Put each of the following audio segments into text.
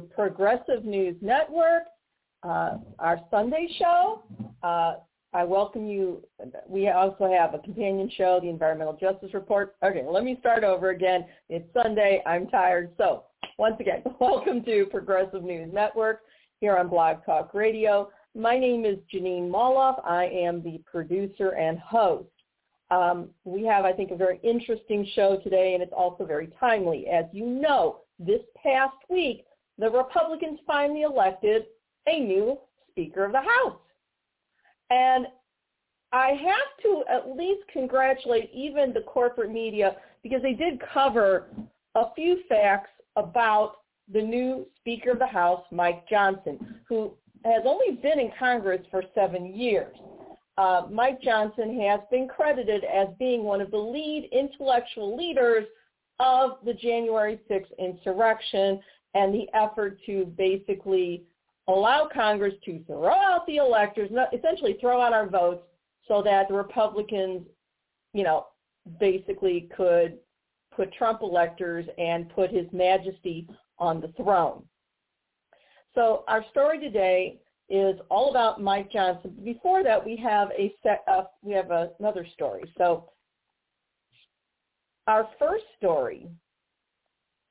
Progressive News Network, uh, our Sunday show. Uh, I welcome you. We also have a companion show, the Environmental Justice Report. Okay, let me start over again. It's Sunday. I'm tired. So once again, welcome to Progressive News Network here on Blog Talk Radio. My name is Jeanine Molloff. I am the producer and host. Um, we have, I think, a very interesting show today, and it's also very timely. As you know, this past week, the Republicans finally elected a new Speaker of the House. And I have to at least congratulate even the corporate media because they did cover a few facts about the new Speaker of the House, Mike Johnson, who has only been in Congress for seven years. Uh, Mike Johnson has been credited as being one of the lead intellectual leaders of the January 6th insurrection and the effort to basically allow Congress to throw out the electors, essentially throw out our votes so that the Republicans, you know, basically could put Trump electors and put his majesty on the throne. So our story today is all about Mike Johnson. Before that, we have a set, uh, we have a, another story. So our first story,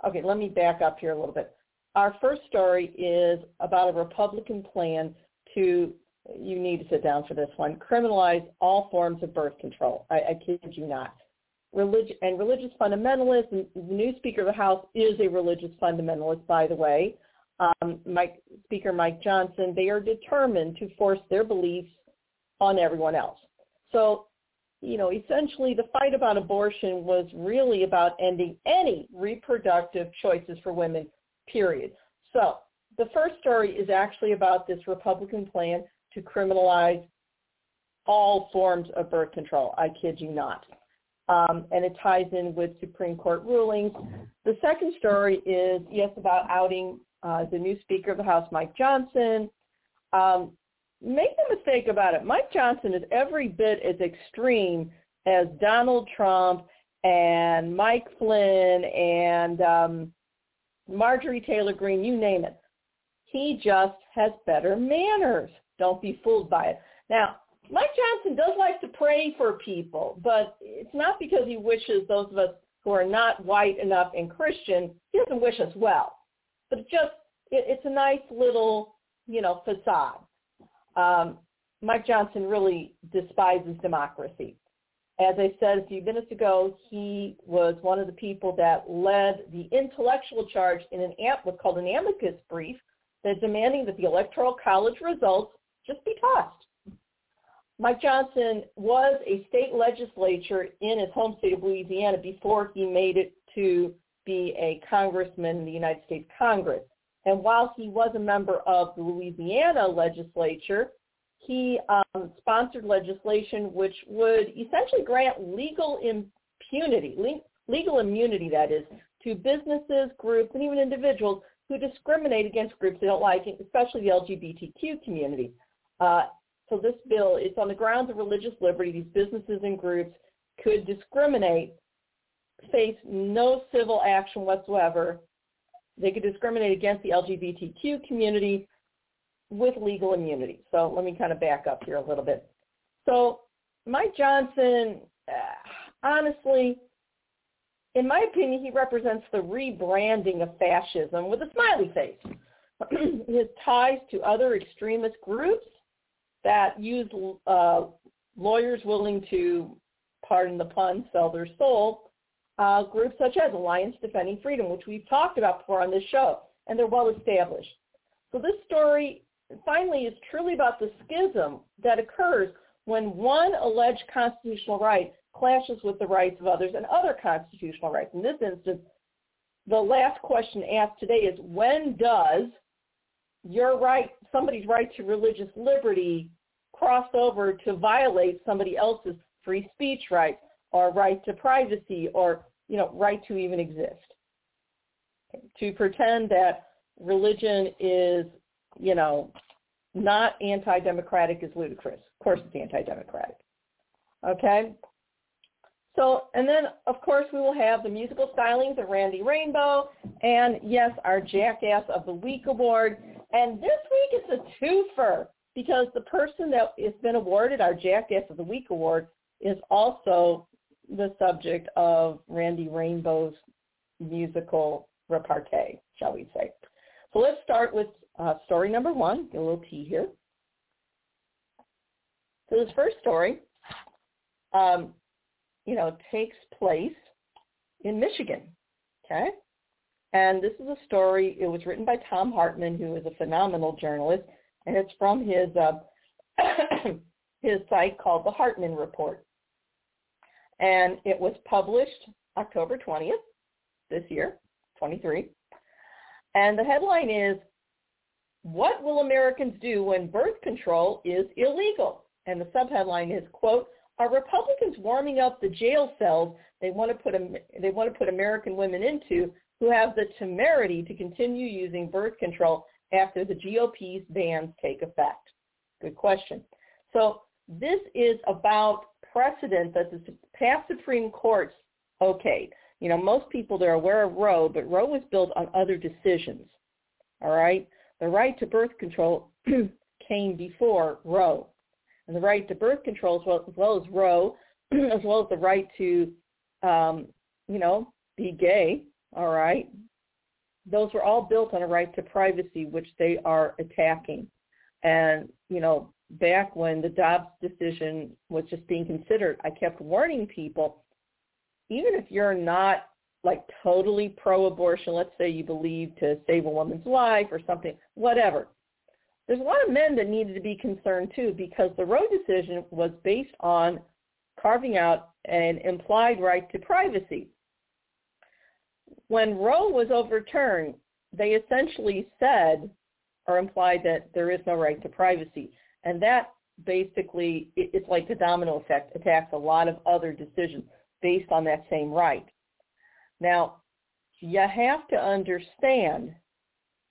okay, let me back up here a little bit. Our first story is about a Republican plan to, you need to sit down for this one, criminalize all forms of birth control. I, I kid you not. Relig- and religious fundamentalists, the new Speaker of the House is a religious fundamentalist, by the way. Um, Mike, Speaker Mike Johnson, they are determined to force their beliefs on everyone else. So, you know, essentially the fight about abortion was really about ending any reproductive choices for women period. So the first story is actually about this Republican plan to criminalize all forms of birth control. I kid you not. Um, and it ties in with Supreme Court rulings. The second story is, yes, about outing uh, the new Speaker of the House, Mike Johnson. Um, make no mistake about it, Mike Johnson is every bit as extreme as Donald Trump and Mike Flynn and um, Marjorie Taylor Greene, you name it. He just has better manners. Don't be fooled by it. Now, Mike Johnson does like to pray for people, but it's not because he wishes those of us who are not white enough and Christian, he doesn't wish us well. But it just, it, it's a nice little, you know, facade. Um, Mike Johnson really despises democracy as I said a few minutes ago, he was one of the people that led the intellectual charge in an what's called an amicus brief that demanding that the electoral college results just be tossed. Mike Johnson was a state legislature in his home state of Louisiana before he made it to be a congressman in the United States Congress. And while he was a member of the Louisiana legislature, he um, sponsored legislation which would essentially grant legal impunity, le- legal immunity that is, to businesses, groups, and even individuals who discriminate against groups they don't like, especially the LGBTQ community. Uh, so this bill is on the grounds of religious liberty. These businesses and groups could discriminate, face no civil action whatsoever. They could discriminate against the LGBTQ community with legal immunity. So let me kind of back up here a little bit. So Mike Johnson, uh, honestly, in my opinion, he represents the rebranding of fascism with a smiley face. His ties to other extremist groups that use uh, lawyers willing to, pardon the pun, sell their soul, uh, groups such as Alliance Defending Freedom, which we've talked about before on this show, and they're well established. So this story finally is truly about the schism that occurs when one alleged constitutional right clashes with the rights of others and other constitutional rights. In this instance, the last question asked today is when does your right, somebody's right to religious liberty cross over to violate somebody else's free speech rights or right to privacy or, you know, right to even exist? To pretend that religion is you know, not anti-democratic is ludicrous. Of course it's anti-democratic. Okay? So, and then of course we will have the musical stylings of Randy Rainbow, and yes, our Jackass of the Week award. And this week it's a twofer because the person that has been awarded our Jackass of the Week award is also the subject of Randy Rainbow's musical repartee, shall we say. So let's start with uh, story number one. Get a little tea here. So this first story, um, you know, takes place in Michigan. Okay? And this is a story, it was written by Thom Hartmann, who is a phenomenal journalist, and it's from his uh, his site called the Hartmann Report. And it was published October 20th this year, 23. And the headline is, What Will Americans Do When Birth Control is Illegal? And the subheadline is, quote, Are Republicans warming up the jail cells they want to put, they want to put American women into who have the temerity to continue using birth control after the GOP's bans take effect? Good question. So this is about precedent that the past Supreme Courts okayed. You know, most people they're aware of Roe, but Roe was built on other decisions. All right? The right to birth control came before Roe. And the right to birth control as well as, well as Roe, as well as the right to, um, you know, be gay, all right? Those were all built on a right to privacy, which they are attacking. And, you know, back when the Dobbs decision was just being considered, I kept warning people even if you're not like totally pro-abortion, let's say you believe to save a woman's life or something, whatever. There's a lot of men that needed to be concerned too because the Roe decision was based on carving out an implied right to privacy. When Roe was overturned, they essentially said or implied that there is no right to privacy. And that basically, it's like the domino effect, attacks a lot of other decisions based on that same right. Now, you have to understand,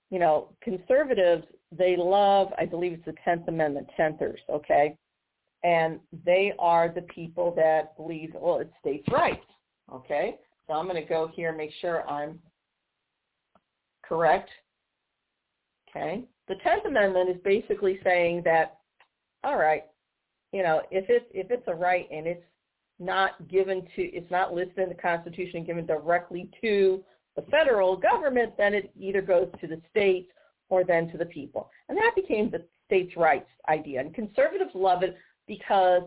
you know, conservatives, they love, I believe it's the 10th Amendment, 10thers, okay? And they are the people that believe, well, it's states' rights, okay? So I'm going to go here and make sure I'm correct. Okay. The 10th Amendment is basically saying that, all right, you know, if it's if it's a right and it's not given to, it's not listed in the Constitution given directly to the federal government, then it either goes to the states or then to the people. And that became the states' rights idea. And conservatives love it because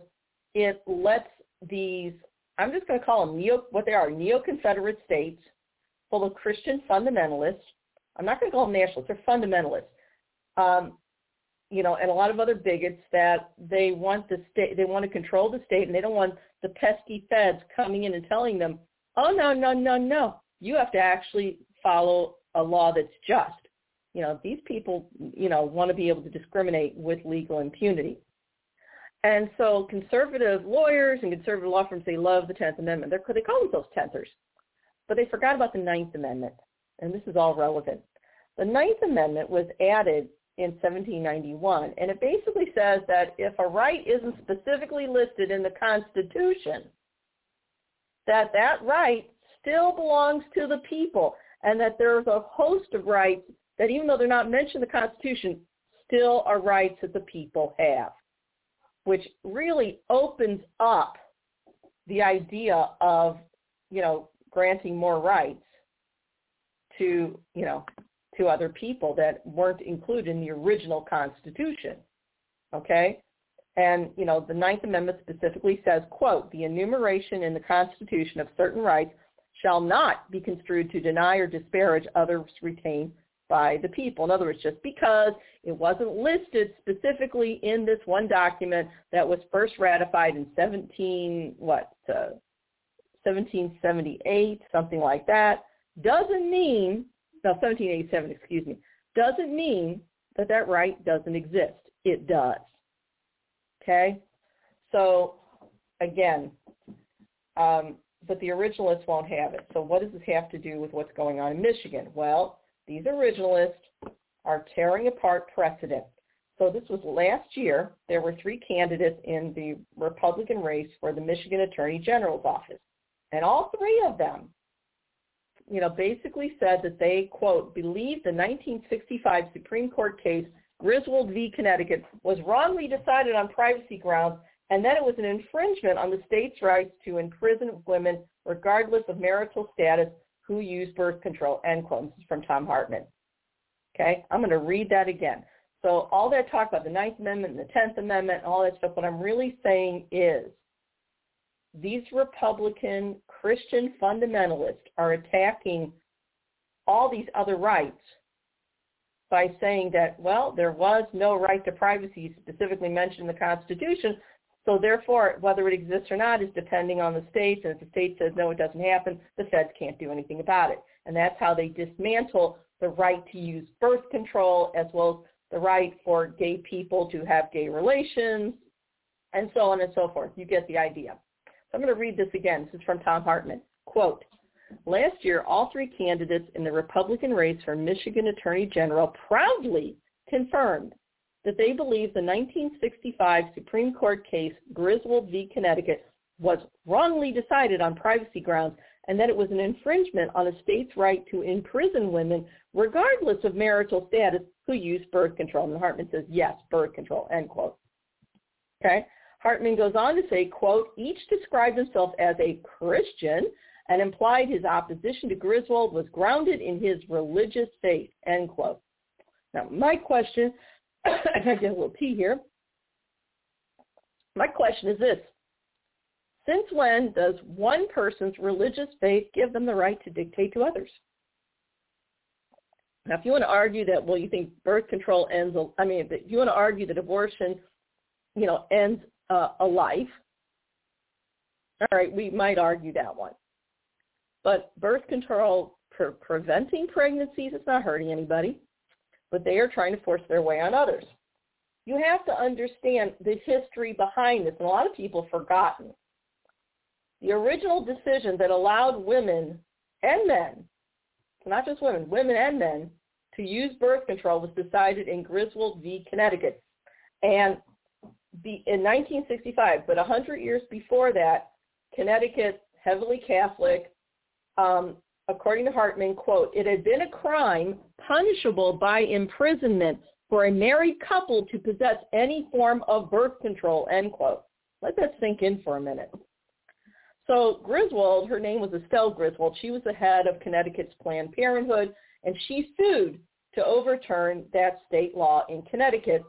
it lets these, I'm just going to call them neo, what they are, neo-Confederate states full of Christian fundamentalists. I'm not going to call them nationalists, they're fundamentalists. Um, you know, and a lot of other bigots that they want the state, they want to control the state, and they don't want the pesky feds coming in and telling them, oh no, no, no, no, you have to actually follow a law that's just. You know, these people, you know, want to be able to discriminate with legal impunity. And so conservative lawyers and conservative law firms, they love the 10th Amendment. They're, they call themselves Tenthers. But they forgot about the Ninth Amendment. And this is all relevant. The Ninth Amendment was added in 1791. And it basically says that if a right isn't specifically listed in the Constitution, that that right still belongs to the people and that there's a host of rights that even though they're not mentioned in the Constitution, still are rights that the people have, which really opens up the idea of, you know, granting more rights to, you know, to other people that weren't included in the original Constitution. Okay? And, you know, the Ninth Amendment specifically says, quote, the enumeration in the Constitution of certain rights shall not be construed to deny or disparage others retained by the people. In other words, just because it wasn't listed specifically in this one document that was first ratified in 17, what, uh, 1778, something like that, doesn't mean no, 1787, excuse me, doesn't mean that that right doesn't exist. It does. Okay? So again, um, but the originalists won't have it. So what does this have to do with what's going on in Michigan? Well, these originalists are tearing apart precedent. So this was last year. There were three candidates in the Republican race for the Michigan Attorney General's office. And all three of them, you know, basically said that they, quote, believe the 1965 Supreme Court case Griswold v. Connecticut was wrongly decided on privacy grounds and that it was an infringement on the state's rights to imprison women regardless of marital status who use birth control, end quote. This is from Thom Hartmann. Okay, I'm going to read that again. So all that talk about the Ninth Amendment and the Tenth Amendment and all that stuff, what I'm really saying is these Republican Christian fundamentalists are attacking all these other rights by saying that, well, there was no right to privacy specifically mentioned in the Constitution, so therefore, whether it exists or not is depending on the states, and if the state says, no, it doesn't happen, the feds can't do anything about it. And that's how they dismantle the right to use birth control as well as the right for gay people to have gay relations, and so on and so forth. You get the idea. I'm going to read this again. This is from Thom Hartmann. Quote, Last year, all three candidates in the Republican race for Michigan Attorney General proudly confirmed that they believe the 1965 Supreme Court case Griswold v. Connecticut was wrongly decided on privacy grounds and that it was an infringement on a state's right to imprison women regardless of marital status who use birth control. And Hartmann says, yes, birth control, end quote. Okay? Hartmann goes on to say, quote, each described himself as a Christian and implied his opposition to Griswold was grounded in his religious faith, end quote. Now, my question, I get a little tea here. My question is this. Since when does one person's religious faith give them the right to dictate to others? Now, if you want to argue that, well, you think birth control ends, I mean, if you want to argue that abortion, you know, ends uh, a life, all right, we might argue that one. But birth control pre- preventing pregnancies, it's not hurting anybody, but they are trying to force their way on others. You have to understand the history behind this, and a lot of people have forgotten. The original decision that allowed women and men, not just women, women and men, to use birth control was decided in Griswold v. Connecticut. And the, in 1965, but 100 years before that, Connecticut, heavily Catholic, um, according to Hartmann, quote, it had been a crime punishable by imprisonment for a married couple to possess any form of birth control, end quote. Let that sink in for a minute. So Griswold, her name was Estelle Griswold. She was the head of Connecticut's Planned Parenthood, and she sued to overturn that state law in Connecticut.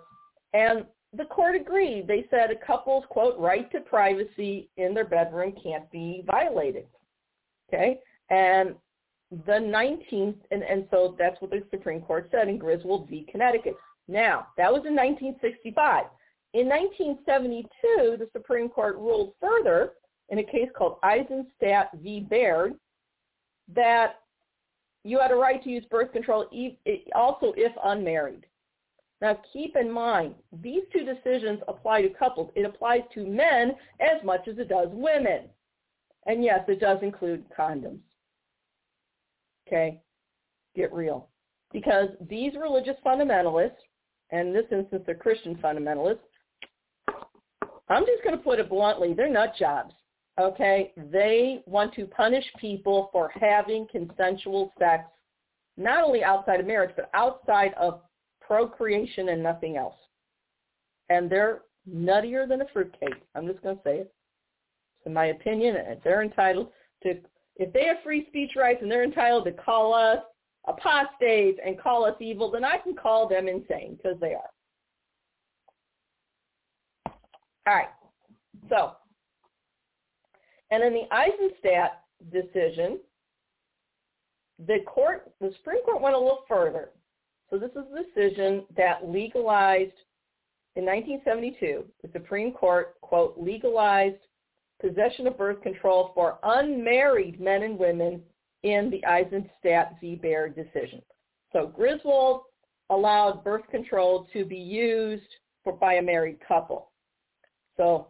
And the court agreed. They said a couple's, quote, right to privacy in their bedroom can't be violated. Okay? And the 19th, and, and so that's what the Supreme Court said in Griswold v. Connecticut. Now, that was in 1965. In 1972, the Supreme Court ruled further in a case called Eisenstadt v. Baird that you had a right to use birth control also if unmarried. Now keep in mind, these two decisions apply to couples. It applies to men as much as it does women. And yes, it does include condoms. Okay? Get real. Because these religious fundamentalists, and in this instance they're Christian fundamentalists, I'm just going to put it bluntly, they're nut jobs. Okay? They want to punish people for having consensual sex, not only outside of marriage, but outside of procreation and nothing else. And they're nuttier than a fruitcake. I'm just going to say it. It's in my opinion, they're entitled to, if they have free speech rights and they're entitled to call us apostates and call us evil, then I can call them insane because they are. All right. So, and in the Eisenstadt decision, the court, the Supreme Court went a little further. So this is a decision that legalized in 1972. The Supreme Court, quote, legalized possession of birth control for unmarried men and women in the Eisenstadt v. Baird decision. So Griswold allowed birth control to be used for, by a married couple. So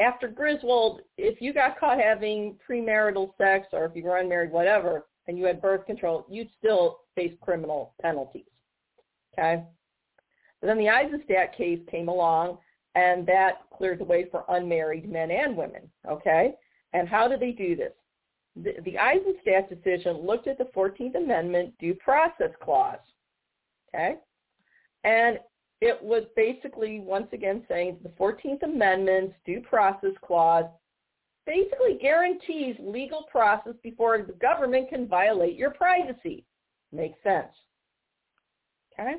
after Griswold, if you got caught having premarital sex or if you were unmarried, whatever, and you had birth control, you'd still face criminal penalties. Okay? But then the Eisenstadt case came along and that cleared the way for unmarried men and women. Okay? And how did they do this? The, the Eisenstadt decision looked at the 14th Amendment due process clause. Okay? And it was basically, once again, saying the 14th Amendment's due process clause basically guarantees legal process before the government can violate your privacy. Makes sense. Okay?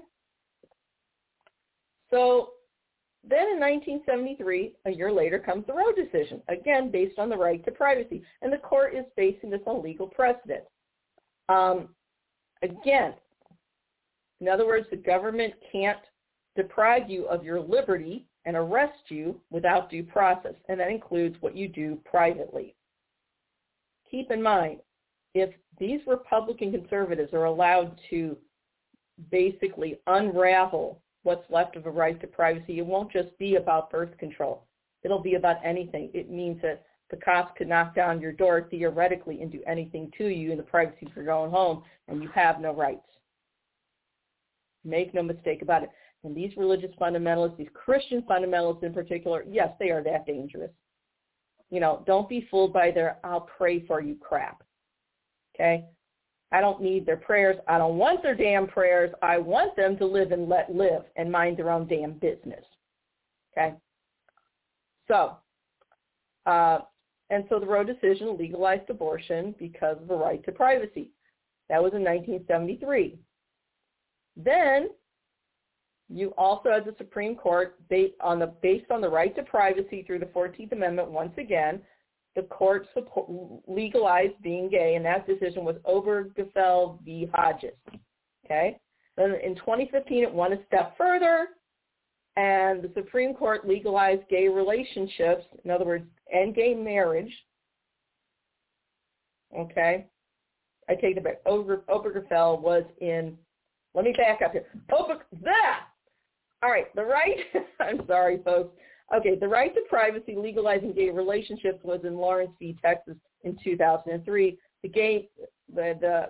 So then in 1973, a year later, comes the Roe decision, again based on the right to privacy. And the court is basing this on legal precedent. Um, again, in other words, the government can't deprive you of your liberty and arrest you without due process, and that includes what you do privately. Keep in mind, if these Republican conservatives are allowed to basically unravel what's left of a right to privacy, it won't just be about birth control. It'll be about anything. It means that the cops could knock down your door theoretically and do anything to you in the privacy of your own home, and you have no rights. Make no mistake about it. And these religious fundamentalists, these Christian fundamentalists in particular, yes, they are that dangerous. You know, don't be fooled by their I'll pray for you crap. Okay? I don't need their prayers. I don't want their damn prayers. I want them to live and let live and mind their own damn business. Okay? So, uh, and so the Roe decision legalized abortion because of the right to privacy. That was in 1973. Then you also, as the Supreme Court, based on the based on the right to privacy through the Fourteenth Amendment, once again, the court support, legalized being gay, and that decision was Obergefell v. Hodges. Okay. Then in 2015, it went a step further, and the Supreme Court legalized gay relationships, in other words, and gay marriage. Okay. I take it back. Ober, Obergefell was in let me back up here. Open that. All right, the right. I'm sorry, folks. Okay, the right to privacy legalizing gay relationships was in Lawrence v. Texas in 2003. The gay, the, the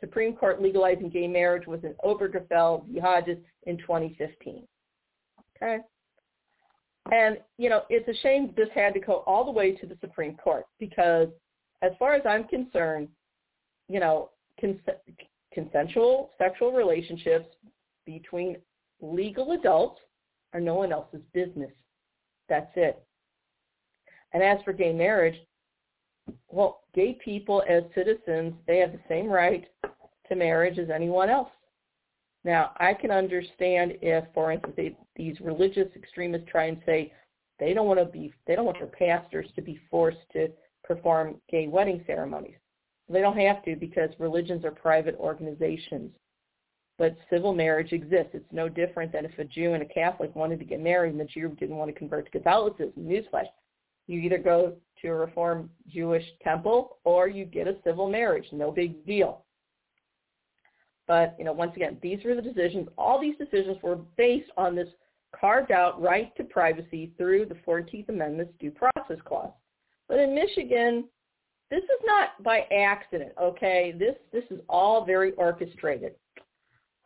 Supreme Court legalizing gay marriage was in Obergefell v. Hodges in 2015. Okay. And, you know, it's a shame this had to go all the way to the Supreme Court because as far as I'm concerned, you know, consent, consensual sexual relationships between legal adults are no one else's business. That's it. And as for gay marriage, well, gay people as citizens, they have the same right to marriage as anyone else. Now, I can understand if, for instance, they, these religious extremists try and say they don't want to be, they don't want their pastors to be forced to perform gay wedding ceremonies. They don't have to because religions are private organizations. But civil marriage exists. It's no different than if a Jew and a Catholic wanted to get married and the Jew didn't want to convert to Catholicism. Newsflash. You either go to a Reformed Jewish temple or you get a civil marriage. No big deal. But, you know, once again, these were the decisions. All these decisions were based on this carved out right to privacy through the 14th Amendment's due process clause. But in Michigan, this is not by accident, okay? This this is all very orchestrated.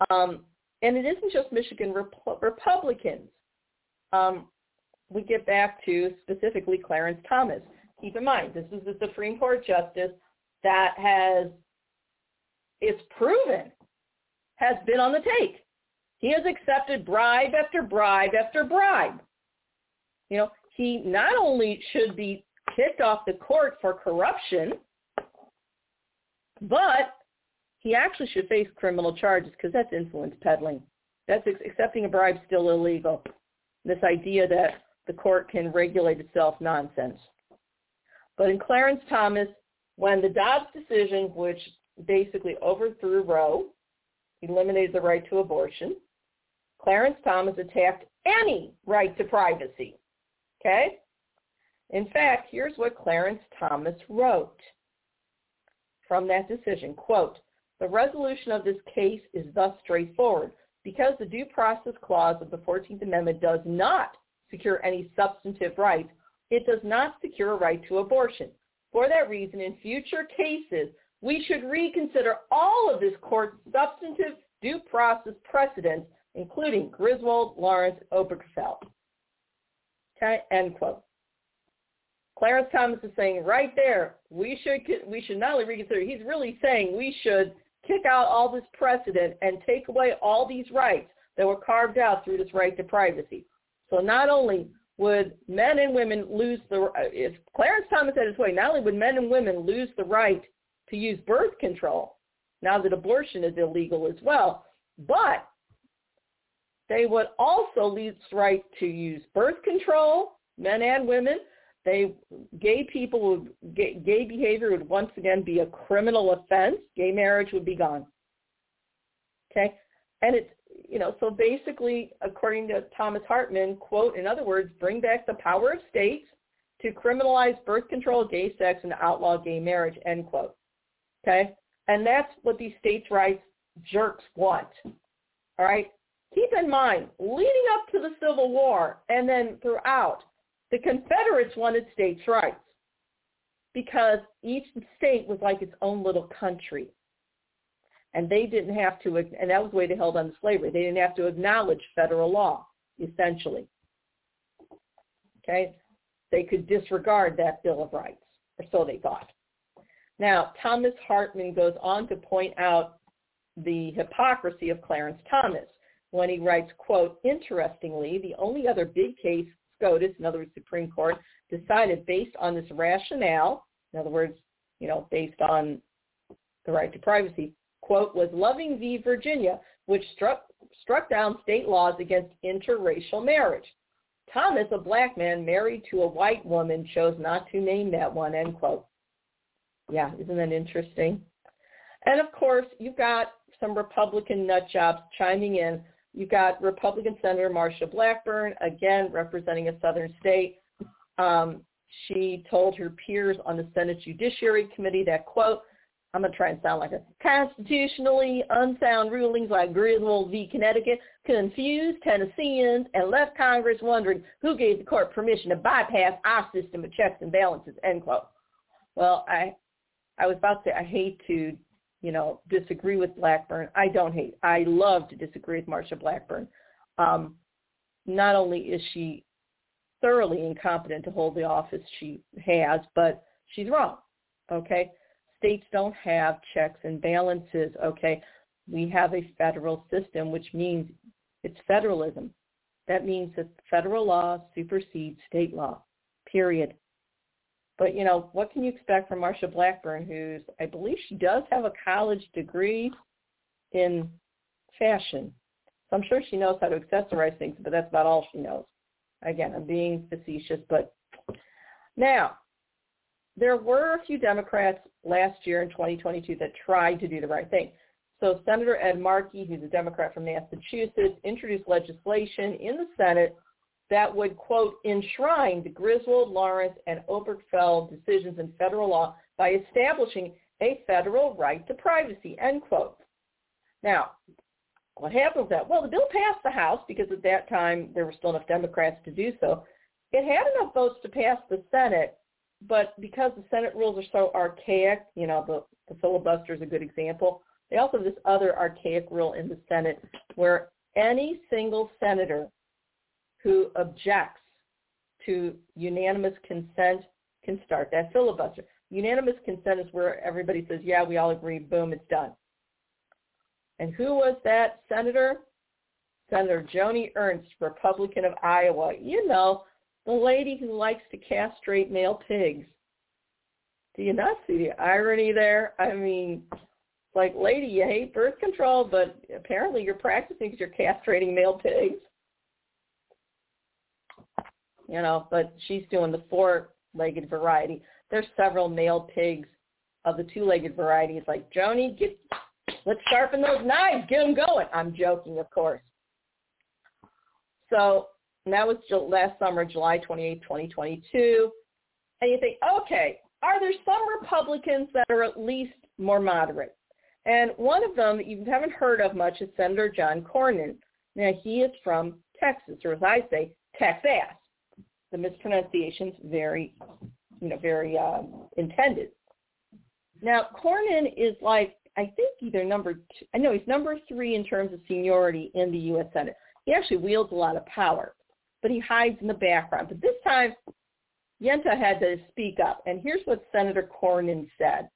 Um, and it isn't just Michigan Rep- Republicans. Um, we get back to specifically Clarence Thomas. Keep in mind, this is the Supreme Court justice that has, it's proven, has been on the take. He has accepted bribe after bribe after bribe. You know, he not only should be kicked off the court for corruption, but he actually should face criminal charges because that's influence peddling. That's accepting a bribe still illegal. This idea that the court can regulate itself nonsense. But in Clarence Thomas, when the Dobbs decision, which basically overthrew Roe, eliminated the right to abortion, Clarence Thomas attacked any right to privacy. Okay? In fact, here's what Clarence Thomas wrote from that decision. Quote, the resolution of this case is thus straightforward. Because the due process clause of the 14th Amendment does not secure any substantive rights, it does not secure a right to abortion. For that reason, in future cases, we should reconsider all of this court's substantive due process precedents, including Griswold, Lawrence, Obergefell. Okay, end quote. Clarence Thomas is saying right there, we should we should not only reconsider. He's really saying we should kick out all this precedent and take away all these rights that were carved out through this right to privacy. So not only would men and women lose the uh, if Clarence Thomas had his way, not only would men and women lose the right to use birth control now that abortion is illegal as well, but they would also lose the right to use birth control, men and women. They gay people would gay, gay behavior would once again be a criminal offense. Gay marriage would be gone. Okay, and it's you know so basically, according to Thomas Hartmann, quote in other words, bring back the power of states to criminalize birth control, gay sex, and outlaw gay marriage. End quote. Okay, and that's what these states' rights jerks want. All right, keep in mind, leading up to the Civil War and then throughout, the Confederates wanted states' rights because each state was like its own little country. And they didn't have to, and that was the way they held on to slavery. They didn't have to acknowledge federal law, essentially. Okay? They could disregard that Bill of Rights, or so they thought. Now, Thomas Hartmann goes on to point out the hypocrisy of Clarence Thomas when he writes, quote, interestingly, the only other big case SCOTUS, in other words, Supreme Court, decided based on this rationale, in other words, you know, based on the right to privacy, quote, was Loving v. Virginia, which struck, struck down state laws against interracial marriage. Thomas, a black man married to a white woman, chose not to name that one, end quote. Yeah, isn't that interesting? And of course, you've got some Republican nut jobs chiming in You've got Republican Senator Marsha Blackburn, again representing a southern state. Um, she told her peers on the Senate Judiciary Committee that, quote, I'm going to try and sound like a constitutionally unsound rulings like Griswold v. Connecticut confused Tennesseans and left Congress wondering who gave the court permission to bypass our system of checks and balances, end quote. Well, I, I was about to say I hate to you know, disagree with Blackburn. I don't hate. I love to disagree with Marsha Blackburn. Um, not only is she thoroughly incompetent to hold the office she has, but she's wrong. Okay? States don't have checks and balances. Okay? We have a federal system, which means it's federalism. That means that federal law supersedes state law, period. But you know, what can you expect from Marsha Blackburn, who's I believe she does have a college degree in fashion. So I'm sure she knows how to accessorize things, but that's about all she knows. Again, I'm being facetious, but now there were a few Democrats last year in 2022 that tried to do the right thing. So Senator Ed Markey, who's a Democrat from Massachusetts, introduced legislation in the Senate that would, quote, enshrine the Griswold, Lawrence, and Obergefell decisions in federal law by establishing a federal right to privacy, end quote. Now, what happened with that? Well, the bill passed the House because at that time there were still enough Democrats to do so. It had enough votes to pass the Senate, but because the Senate rules are so archaic, you know, the, the filibuster is a good example. They also have this other archaic rule in the Senate where any single senator who objects to unanimous consent can start that filibuster. Unanimous consent is where everybody says, yeah, we all agree, boom, it's done. And who was that senator? Senator Joni Ernst, Republican of Iowa. You know, the lady who likes to castrate male pigs. Do you not see the irony there? I mean, like, lady, you hate birth control, but apparently you're practicing because you're castrating male pigs you know, but she's doing the four-legged variety. There's several male pigs of the two-legged varieties. Like Joni, get let's sharpen those knives, get them going. I'm joking, of course. So that was last summer, July 28, 2022. And you think, okay, are there some Republicans that are at least more moderate? And one of them that you haven't heard of much is Senator John Cornyn. Now, he is from Texas, or as I say, Texas the mispronunciation's very, you know, very um, intended. Now, Cornyn is like, I think either number two, I know he's number three in terms of seniority in the U.S. Senate. He actually wields a lot of power, but he hides in the background. But this time, Yenta had to speak up. And here's what Senator Cornyn said.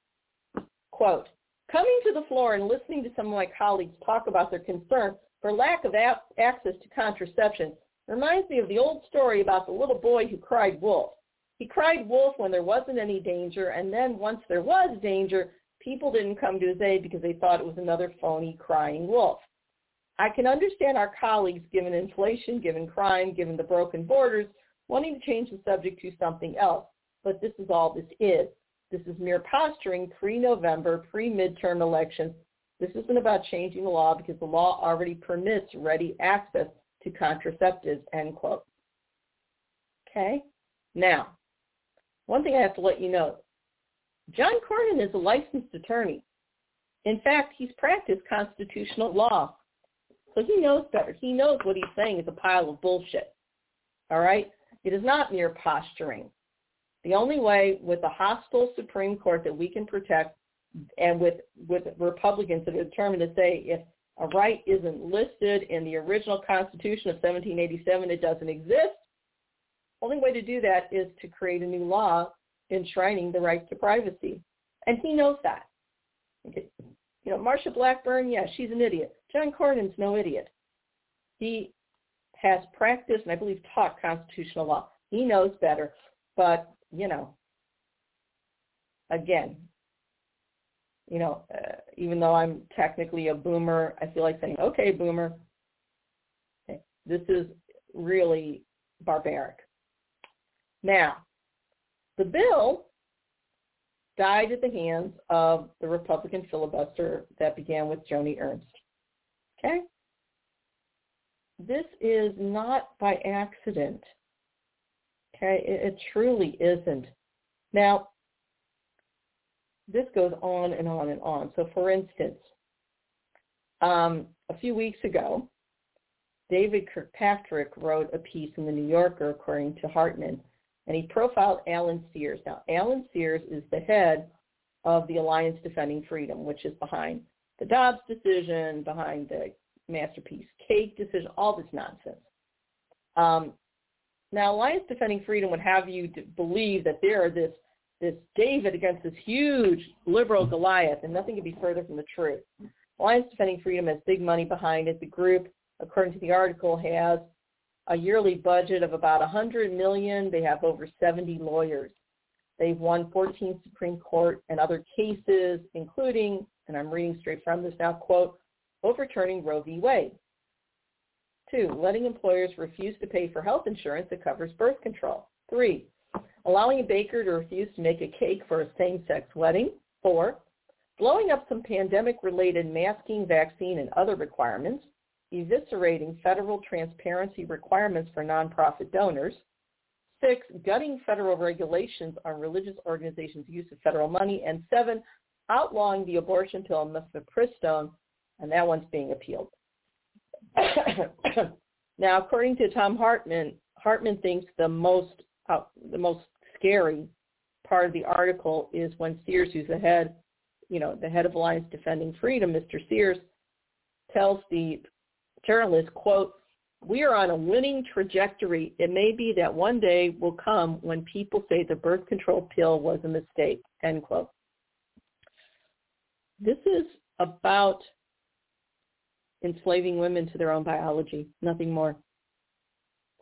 Quote, coming to the floor and listening to some of my colleagues talk about their concern for lack of a- access to contraception reminds me of the old story about the little boy who cried wolf. He cried wolf when there wasn't any danger, and then once there was danger, people didn't come to his aid because they thought it was another phony crying wolf. I can understand our colleagues, given inflation, given crime, given the broken borders, wanting to change the subject to something else. But this is all this is. This is mere posturing pre-November, pre-midterm elections. This isn't about changing the law because the law already permits ready access to contraceptives, end quote. Okay? Now, one thing I have to let you know, John Cornyn is a licensed attorney. In fact, he's practiced constitutional law. So he knows better. He knows what he's saying is a pile of bullshit. All right? It is not mere posturing. The only way with a hostile Supreme Court that we can protect and with, with Republicans that are determined to say if a right isn't listed in the original Constitution of 1787, it doesn't exist. Only way to do that is to create a new law enshrining the right to privacy. And he knows that. You know, Marsha Blackburn, yeah, she's an idiot. John Cornyn's no idiot. He has practiced and I believe taught constitutional law. He knows better. But, you know, again, you know, uh, even though I'm technically a boomer, I feel like saying, okay, boomer, okay, this is really barbaric. Now, the bill died at the hands of the Republican filibuster that began with Joni Ernst. Okay? This is not by accident. Okay? It, it truly isn't. Now, this goes on and on and on. So for instance, um, a few weeks ago, David Kirkpatrick wrote a piece in the New Yorker, according to Hartmann, and he profiled Alan Sears. Now, Alan Sears is the head of the Alliance Defending Freedom, which is behind the Dobbs decision, behind the Masterpiece Cake decision, all this nonsense. Um, now, Alliance Defending Freedom would have you believe that there are this this David against this huge liberal Goliath, and nothing could be further from the truth. Alliance Defending Freedom has big money behind it. The group, according to the article, has a yearly budget of about 100 million. They have over 70 lawyers. They've won 14 Supreme Court and other cases, including, and I'm reading straight from this now, quote, overturning Roe v. Wade. Two, letting employers refuse to pay for health insurance that covers birth control. Three, allowing a baker to refuse to make a cake for a same-sex wedding. Four, blowing up some pandemic-related masking, vaccine, and other requirements eviscerating federal transparency requirements for nonprofit donors. Six, gutting federal regulations on religious organizations' use of federal money. And seven, outlawing the abortion pill mifepristone, and that one's being appealed. now, according to Thom Hartmann, Hartmann thinks the most uh, the most scary part of the article is when Sears, who's the head, you know, the head of Alliance Defending Freedom, Mr. Sears, tells the journalist, quote, we are on a winning trajectory. It may be that one day will come when people say the birth control pill was a mistake, end quote. This is about enslaving women to their own biology, nothing more.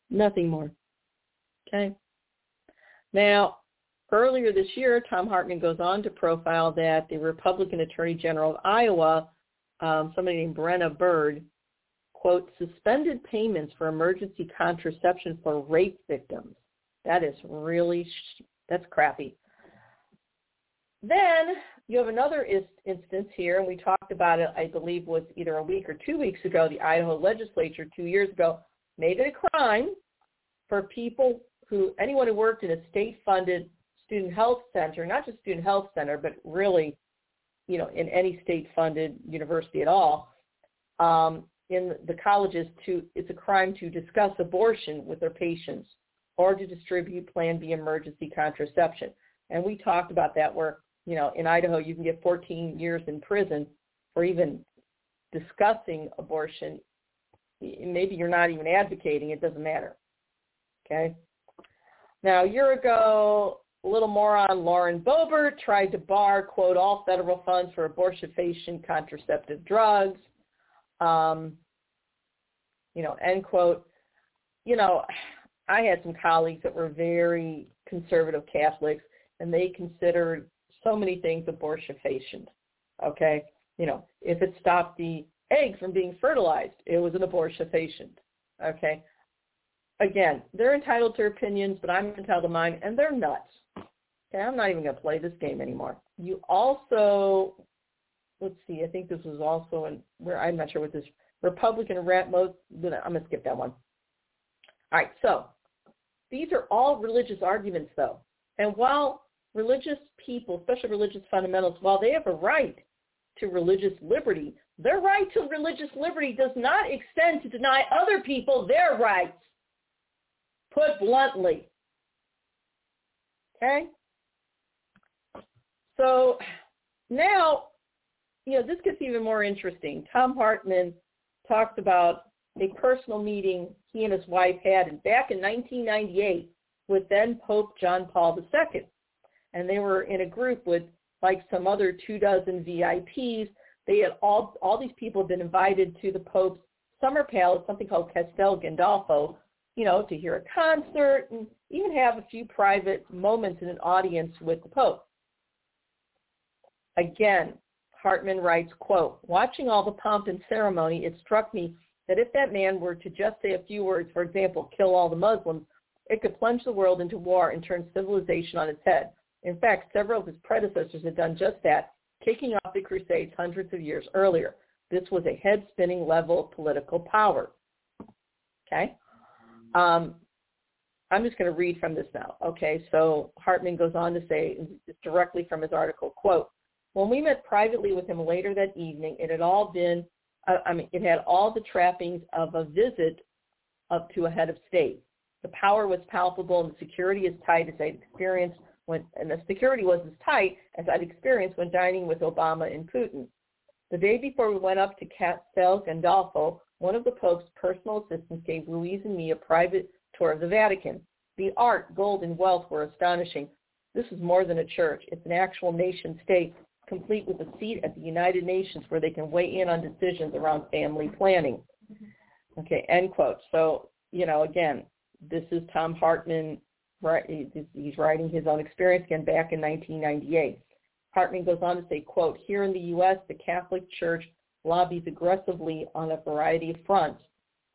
Nothing more. Okay? Now, earlier this year, Thom Hartmann goes on to profile that the Republican Attorney General of Iowa, um, somebody named Brenna Bird, quote, suspended payments for emergency contraception for rape victims. That is really, that's crappy. Then you have another is, instance here, and we talked about it, I believe, was either a week or two weeks ago. The Idaho legislature two years ago made it a crime for people who, anyone who worked in a state-funded student health center, not just student health center, but really, you know, in any state-funded university at all, um, in the colleges to it's a crime to discuss abortion with their patients or to distribute Plan B emergency contraception. And we talked about that where, you know, in Idaho you can get 14 years in prison for even discussing abortion. Maybe you're not even advocating, it doesn't matter. Okay? Now, a year ago, a little more on Lauren Boebert tried to bar, quote, all federal funds for abortifacient contraceptive drugs. Um, you know, end quote. You know, I had some colleagues that were very conservative Catholics, and they considered so many things abortifacient. Okay, you know, if it stopped the egg from being fertilized, it was an abortifacient. Okay, again, they're entitled to their opinions, but I'm entitled to mine, and they're nuts. Okay, I'm not even going to play this game anymore. You also, let's see, I think this was also in where I'm not sure what this Republican rant mode. I'm going to skip that one. All right, so these are all religious arguments, though. And while religious people, especially religious fundamentalists, while they have a right to religious liberty, their right to religious liberty does not extend to deny other people their rights. Put bluntly. Okay? So now, you know, this gets even more interesting. Thom Hartmann talks about a personal meeting he and his wife had back in 1998 with then Pope John Paul II. And they were in a group with like some other two dozen VIPs. They had all, all these people had been invited to the Pope's summer palace, something called Castel Gandolfo, you know, to hear a concert and even have a few private moments in an audience with the Pope. Again, Hartmann writes, quote, watching all the pomp and ceremony, it struck me that if that man were to just say a few words, for example, kill all the Muslims, it could plunge the world into war and turn civilization on its head. In fact, several of his predecessors had done just that, kicking off the Crusades hundreds of years earlier. This was a head-spinning level of political power. Okay? Um, I'm just going to read from this now. Okay, so Hartmann goes on to say, directly from his article, quote, when we met privately with him later that evening, it had all been, uh, I mean, it had all the trappings of a visit up to a head of state. The power was palpable and the security as tight as I'd experienced when, and the security was as tight as I'd experienced when dining with Obama and Putin. The day before we went up to Castel Gandolfo, one of the Pope's personal assistants gave Louise and me a private tour of the Vatican. The art, gold, and wealth were astonishing. This is more than a church. It's an actual nation state complete with a seat at the United Nations where they can weigh in on decisions around family planning. Mm-hmm. Okay, end quote. So, you know, again, this is Thom Hartmann. He's writing his own experience again back in 1998. Hartmann goes on to say, quote, here in the U.S., the Catholic Church lobbies aggressively on a variety of fronts.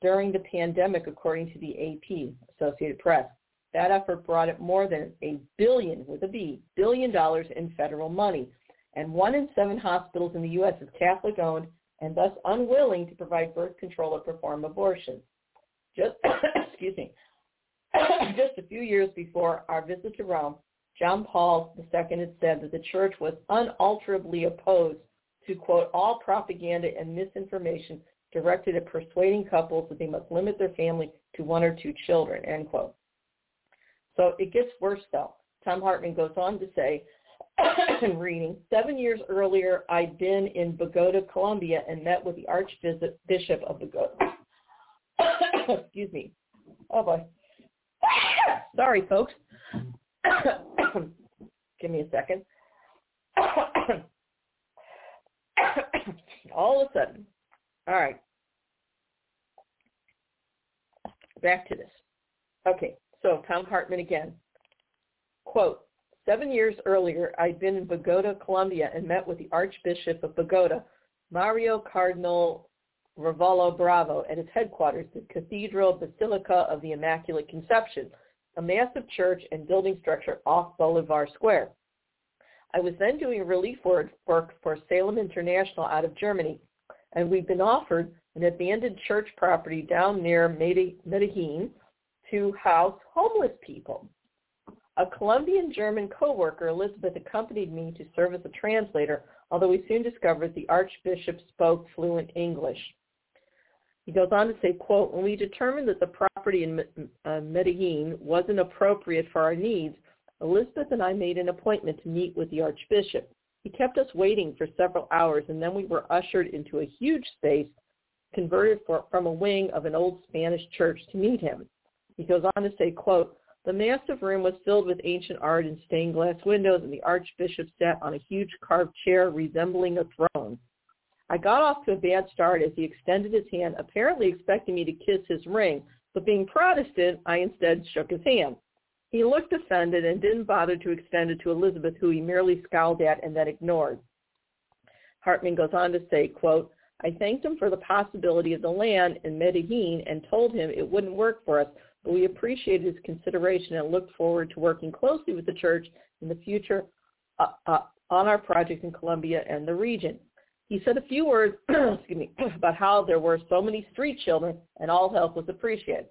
During the pandemic, according to the AP, Associated Press, that effort brought it more than a billion, with a B, billion dollars in federal money and one in seven hospitals in the U.S. is Catholic-owned and thus unwilling to provide birth control or perform abortion. Just, excuse me, just a few years before our visit to Rome, John Paul II had said that the church was unalterably opposed to, quote, all propaganda and misinformation directed at persuading couples that they must limit their family to one or two children, end quote. So it gets worse, though. Thom Hartmann goes on to say reading. Seven years earlier, I'd been in Bogota, Colombia, and met with the Archbishop of Bogota. Excuse me. Oh boy. Sorry, folks. Give me a second. All of a sudden. All right. Back to this. Okay, so Thom Hartmann again. Quote, Seven years earlier, I'd been in Bogota, Colombia, and met with the Archbishop of Bogota, Mario Cardinal Revollo Bravo, at his headquarters, the Cathedral Basilica of the Immaculate Conception, a massive church and building structure off Bolivar Square. I was then doing relief work for Salem International out of Germany, and we'd been offered an abandoned church property down near Medellin to house homeless people. A Colombian-German co-worker, Elizabeth, accompanied me to serve as a translator, although we soon discovered the Archbishop spoke fluent English. He goes on to say, quote, when we determined that the property in uh, Medellin wasn't appropriate for our needs, Elizabeth and I made an appointment to meet with the Archbishop. He kept us waiting for several hours, and then we were ushered into a huge space converted for, from a wing of an old Spanish church to meet him. He goes on to say, quote, The massive room was filled with ancient art and stained glass windows, and the archbishop sat on a huge carved chair resembling a throne. I got off to a bad start as he extended his hand, apparently expecting me to kiss his ring, but being Protestant, I instead shook his hand. He looked offended and didn't bother to extend it to Elizabeth, who he merely scowled at and then ignored. Hartmann goes on to say, quote, I thanked him for the possibility of the land in Medellin and told him it wouldn't work for us, but we appreciated his consideration and looked forward to working closely with the church in the future uh, uh, on our project in Colombia and the region. He said a few words excuse me, about how there were so many street children and all help was appreciated.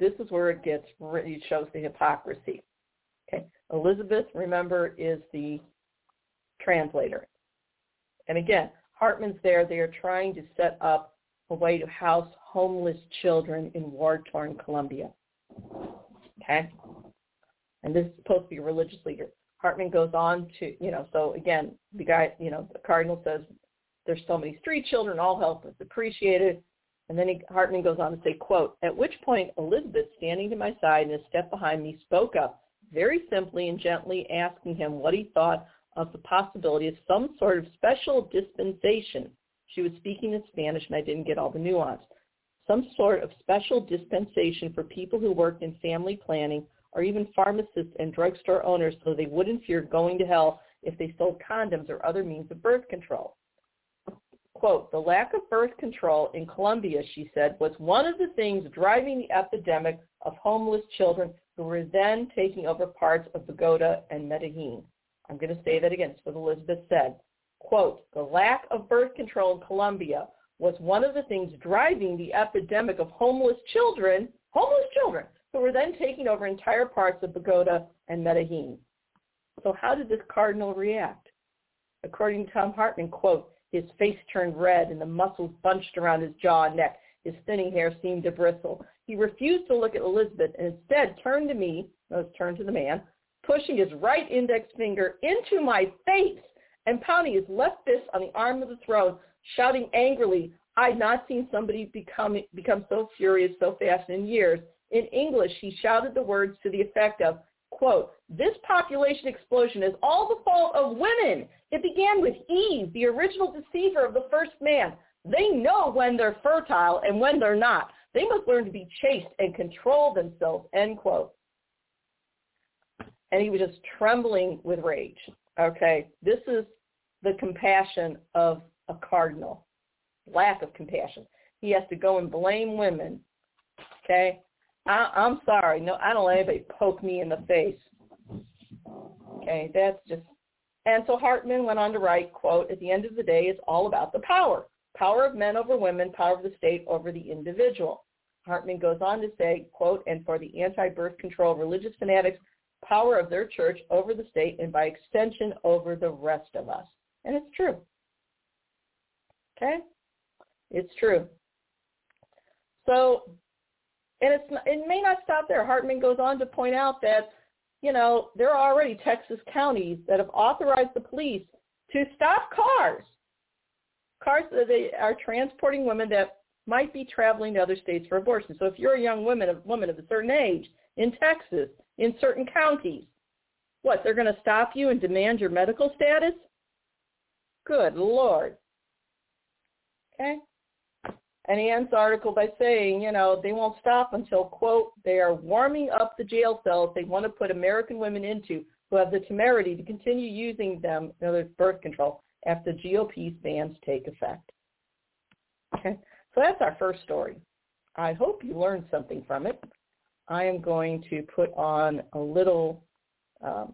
This is where it gets it shows the hypocrisy. Okay, Elizabeth, remember, is the translator. And again, Hartmann's there. They are trying to set up a way to house homeless children in war-torn Colombia. Okay? And this is supposed to be a religious leader. Hartmann goes on to, you know, so again, the guy, you know, the cardinal says there's so many street children, all help is appreciated. And then he, Hartmann goes on to say, quote, at which point Elizabeth, standing to my side and a step behind me, spoke up very simply and gently asking him what he thought of the possibility of some sort of special dispensation. She was speaking in Spanish and I didn't get all the nuance. Some sort of special dispensation for people who worked in family planning or even pharmacists and drugstore owners so they wouldn't fear going to hell if they sold condoms or other means of birth control. Quote, the lack of birth control in Colombia, she said, was one of the things driving the epidemic of homeless children who were then taking over parts of Bogota and Medellin. I'm going to say that again. It's what Elizabeth said. Quote, the lack of birth control in Colombia was one of the things driving the epidemic of homeless children, homeless children, who were then taking over entire parts of Bogota and Medellin. So how did this cardinal react? According to Thom Hartmann, quote, his face turned red and the muscles bunched around his jaw and neck. His thinning hair seemed to bristle. He refused to look at Elizabeth and instead turned to me, turned to the man, pushing his right index finger into my face and pounding his left fist on the arm of the throne, shouting angrily, I'd not seen somebody become, become so furious so fast in years. In English, he shouted the words to the effect of, quote, this population explosion is all the fault of women. It began with Eve, the original deceiver of the first man. They know when they're fertile and when they're not. They must learn to be chaste and control themselves, end quote and he was just trembling with rage. Okay, this is the compassion of a cardinal, lack of compassion. He has to go and blame women. Okay, I, I'm sorry, no, I don't let anybody poke me in the face. Okay, that's just. And so Hartmann went on to write, quote, at the end of the day, it's all about the power. Power of men over women, power of the state over the individual. Hartmann goes on to say, quote, and for the anti-birth control religious fanatics, power of their church over the state and by extension over the rest of us. And it's true. Okay? It's true. So, and it's it may not stop there. Hartmann goes on to point out that, you know, there are already Texas counties that have authorized the police to stop cars. Cars that they are transporting women that might be traveling to other states for abortion. So if you're a young woman, a woman of a certain age in Texas in certain counties. What, they're going to stop you and demand your medical status? Good Lord. Okay? And he ends the article by saying, you know, they won't stop until, quote, they are warming up the jail cells they want to put American women into who have the temerity to continue using them, in other birth control, after GOP's bans take effect. Okay? So that's our first story. I hope you learned something from it. I am going to put on a little, um,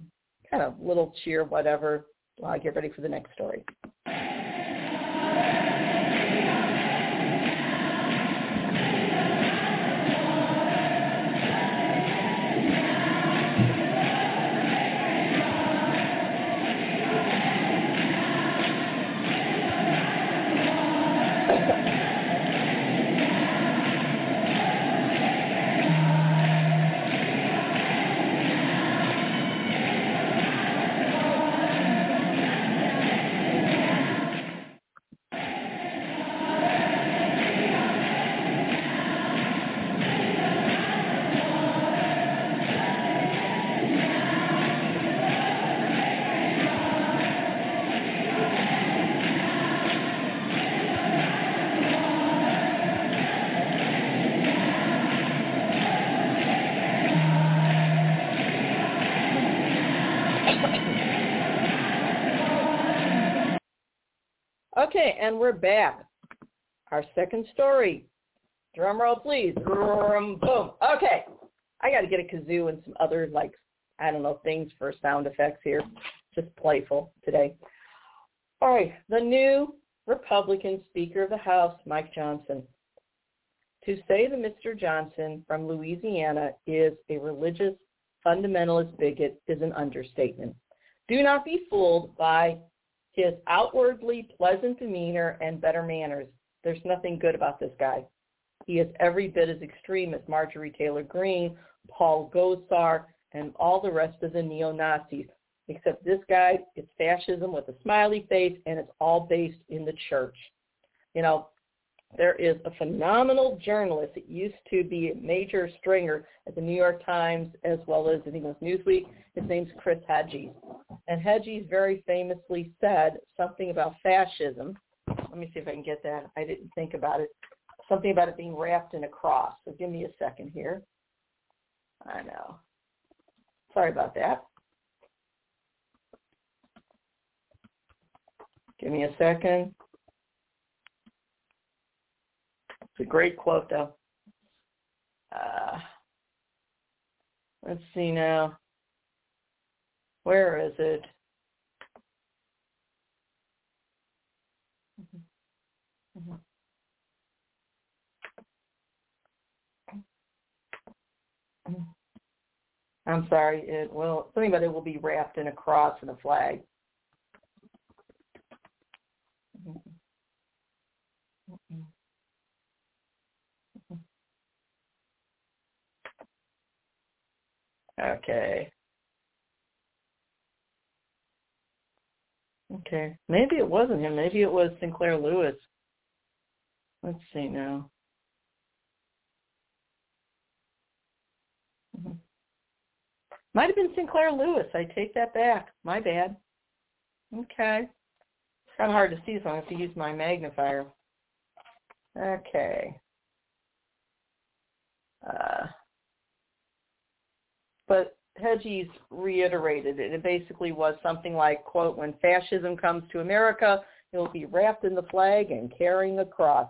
kind of little cheer, whatever, while I get ready for the next story. And we're back. Our second story. Drum roll, please. Boom. Okay. I got to get a kazoo and some other, like, I don't know, things for sound effects here. Just playful today. All right. The new Republican Speaker of the House, Mike Johnson. To say that Mr. Johnson from Louisiana is a religious fundamentalist bigot is an understatement. Do not be fooled by his outwardly pleasant demeanor and better manners. There's nothing good about this guy. He is every bit as extreme as Marjorie Taylor Greene, Paul Gosar, and all the rest of the neo-Nazis. Except this guy, it's fascism with a smiley face, and it's all based in the church. You know, there is a phenomenal journalist that used to be a major stringer at the New York Times as well as it was Newsweek. His name's Chris Hedges. And Hedges very famously said something about fascism. Let me see if I can get that. I didn't think about it. Something about it being wrapped in a cross. So give me a second here. I know. Sorry about that. Give me a second. It's a great quote, though. Uh, let's see now. Where is it? Mm-hmm. Mm-hmm. I'm sorry, it will something about it will be wrapped in a cross and a flag. Mm-hmm. Okay. Okay. Maybe it wasn't him. Maybe it was Sinclair Lewis. Let's see now. Mm-hmm. Might have been Sinclair Lewis. I take that back. My bad. Okay. It's kind of hard to see, so I have to use my magnifier. Okay. Uh, but Hedges reiterated it. It basically was something like, quote, when fascism comes to America, it will be wrapped in the flag and carrying a cross.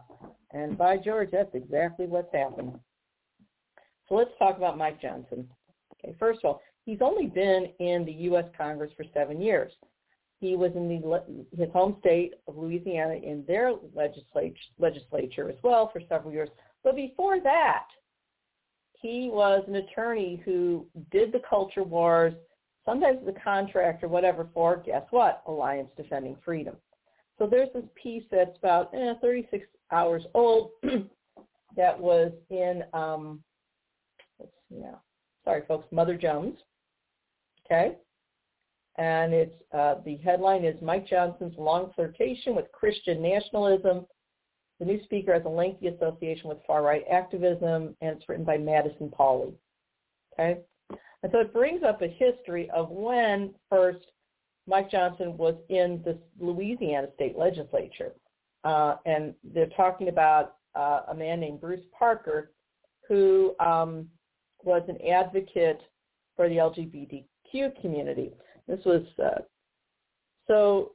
And by George, that's exactly what's happened. So let's talk about Mike Johnson. Okay, first of all, he's only been in the U.S. Congress for seven years. He was in the, his home state of Louisiana in their legislature, legislature as well for several years. But before that, he was an attorney who did the culture wars, sometimes as a contractor, whatever, for, guess what, Alliance Defending Freedom. So there's this piece that's about eh, 36 hours old that was in, um, let's see now, sorry folks, Mother Jones, okay? And it's, uh, the headline is Mike Johnson's long flirtation with Christian nationalism the new speaker has a lengthy association with far-right activism, and it's written by Madison Pauly. Okay? And so it brings up a history of when first Mike Johnson was in the Louisiana state legislature. Uh, and they're talking about uh, a man named Bruce Parker who um, was an advocate for the LGBTQ community. This was uh, so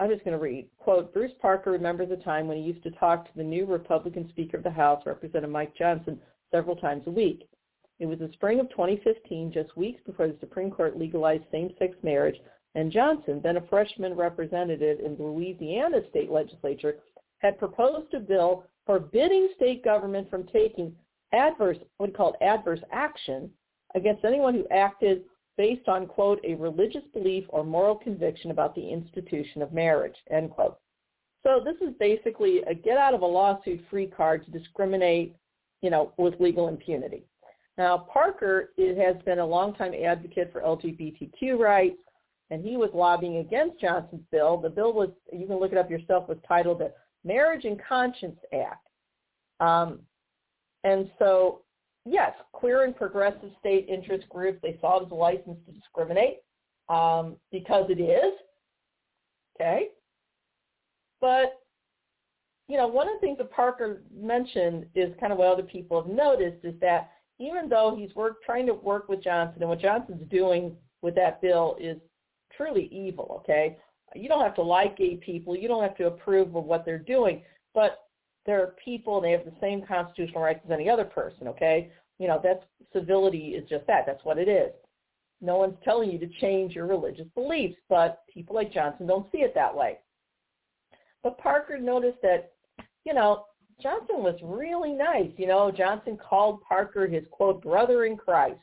I'm just going to read. Quote, Bruce Parker remembers a time when he used to talk to the new Republican Speaker of the House, Representative Mike Johnson, several times a week. It was the spring of 2015, just weeks before the Supreme Court legalized same-sex marriage, and Johnson, then a freshman representative in the Louisiana state legislature, had proposed a bill forbidding state government from taking adverse, what he called adverse action against anyone who acted based on, quote, a religious belief or moral conviction about the institution of marriage, end quote. So this is basically a get out of a lawsuit free card to discriminate, you know, with legal impunity. Now, Parker has been a longtime advocate for LGBTQ rights, and he was lobbying against Johnson's bill. The bill was, you can look it up yourself, was titled the Marriage and Conscience Act. Um, and so yes, queer and progressive state interest groups, they saw it as a license to discriminate um, because it is. Okay. But, you know, one of the things that Parker mentioned is kind of what other people have noticed is that even though he's work, trying to work with Johnson and what Johnson's doing with that bill is truly evil, okay? you don't have to like gay people. You don't have to approve of what they're doing. But they're people. They have the same constitutional rights as any other person. Okay, you know that's civility is just that. That's what it is. No one's telling you to change your religious beliefs, but people like Johnson don't see it that way. But Parker noticed that, you know, Johnson was really nice. You know, Johnson called Parker his quote brother in Christ.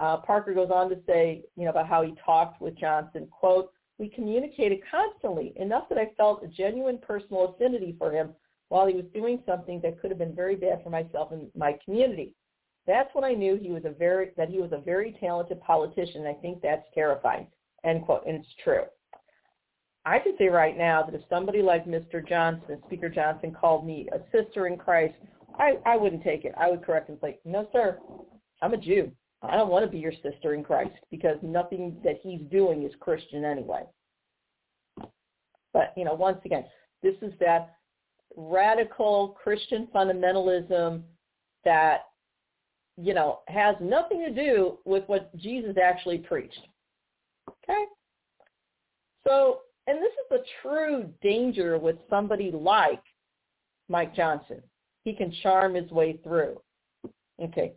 Uh, Parker goes on to say, you know, about how he talked with Johnson, quote, we communicated constantly, enough that I felt a genuine personal affinity for him while he was doing something that could have been very bad for myself and my community. That's when I knew he was a very that he was a very talented politician. I think that's terrifying. End quote. And it's true. I could say right now that if somebody like Mr. Johnson, Speaker Johnson, called me a sister in Christ, I, I wouldn't take it. I would correct him and say, no, sir, I'm a Jew. I don't want to be your sister in Christ because nothing that he's doing is Christian anyway. But, you know, once again, this is that radical Christian fundamentalism that, you know, has nothing to do with what Jesus actually preached. Okay? So, and this is the true danger with somebody like Mike Johnson. He can charm his way through. Okay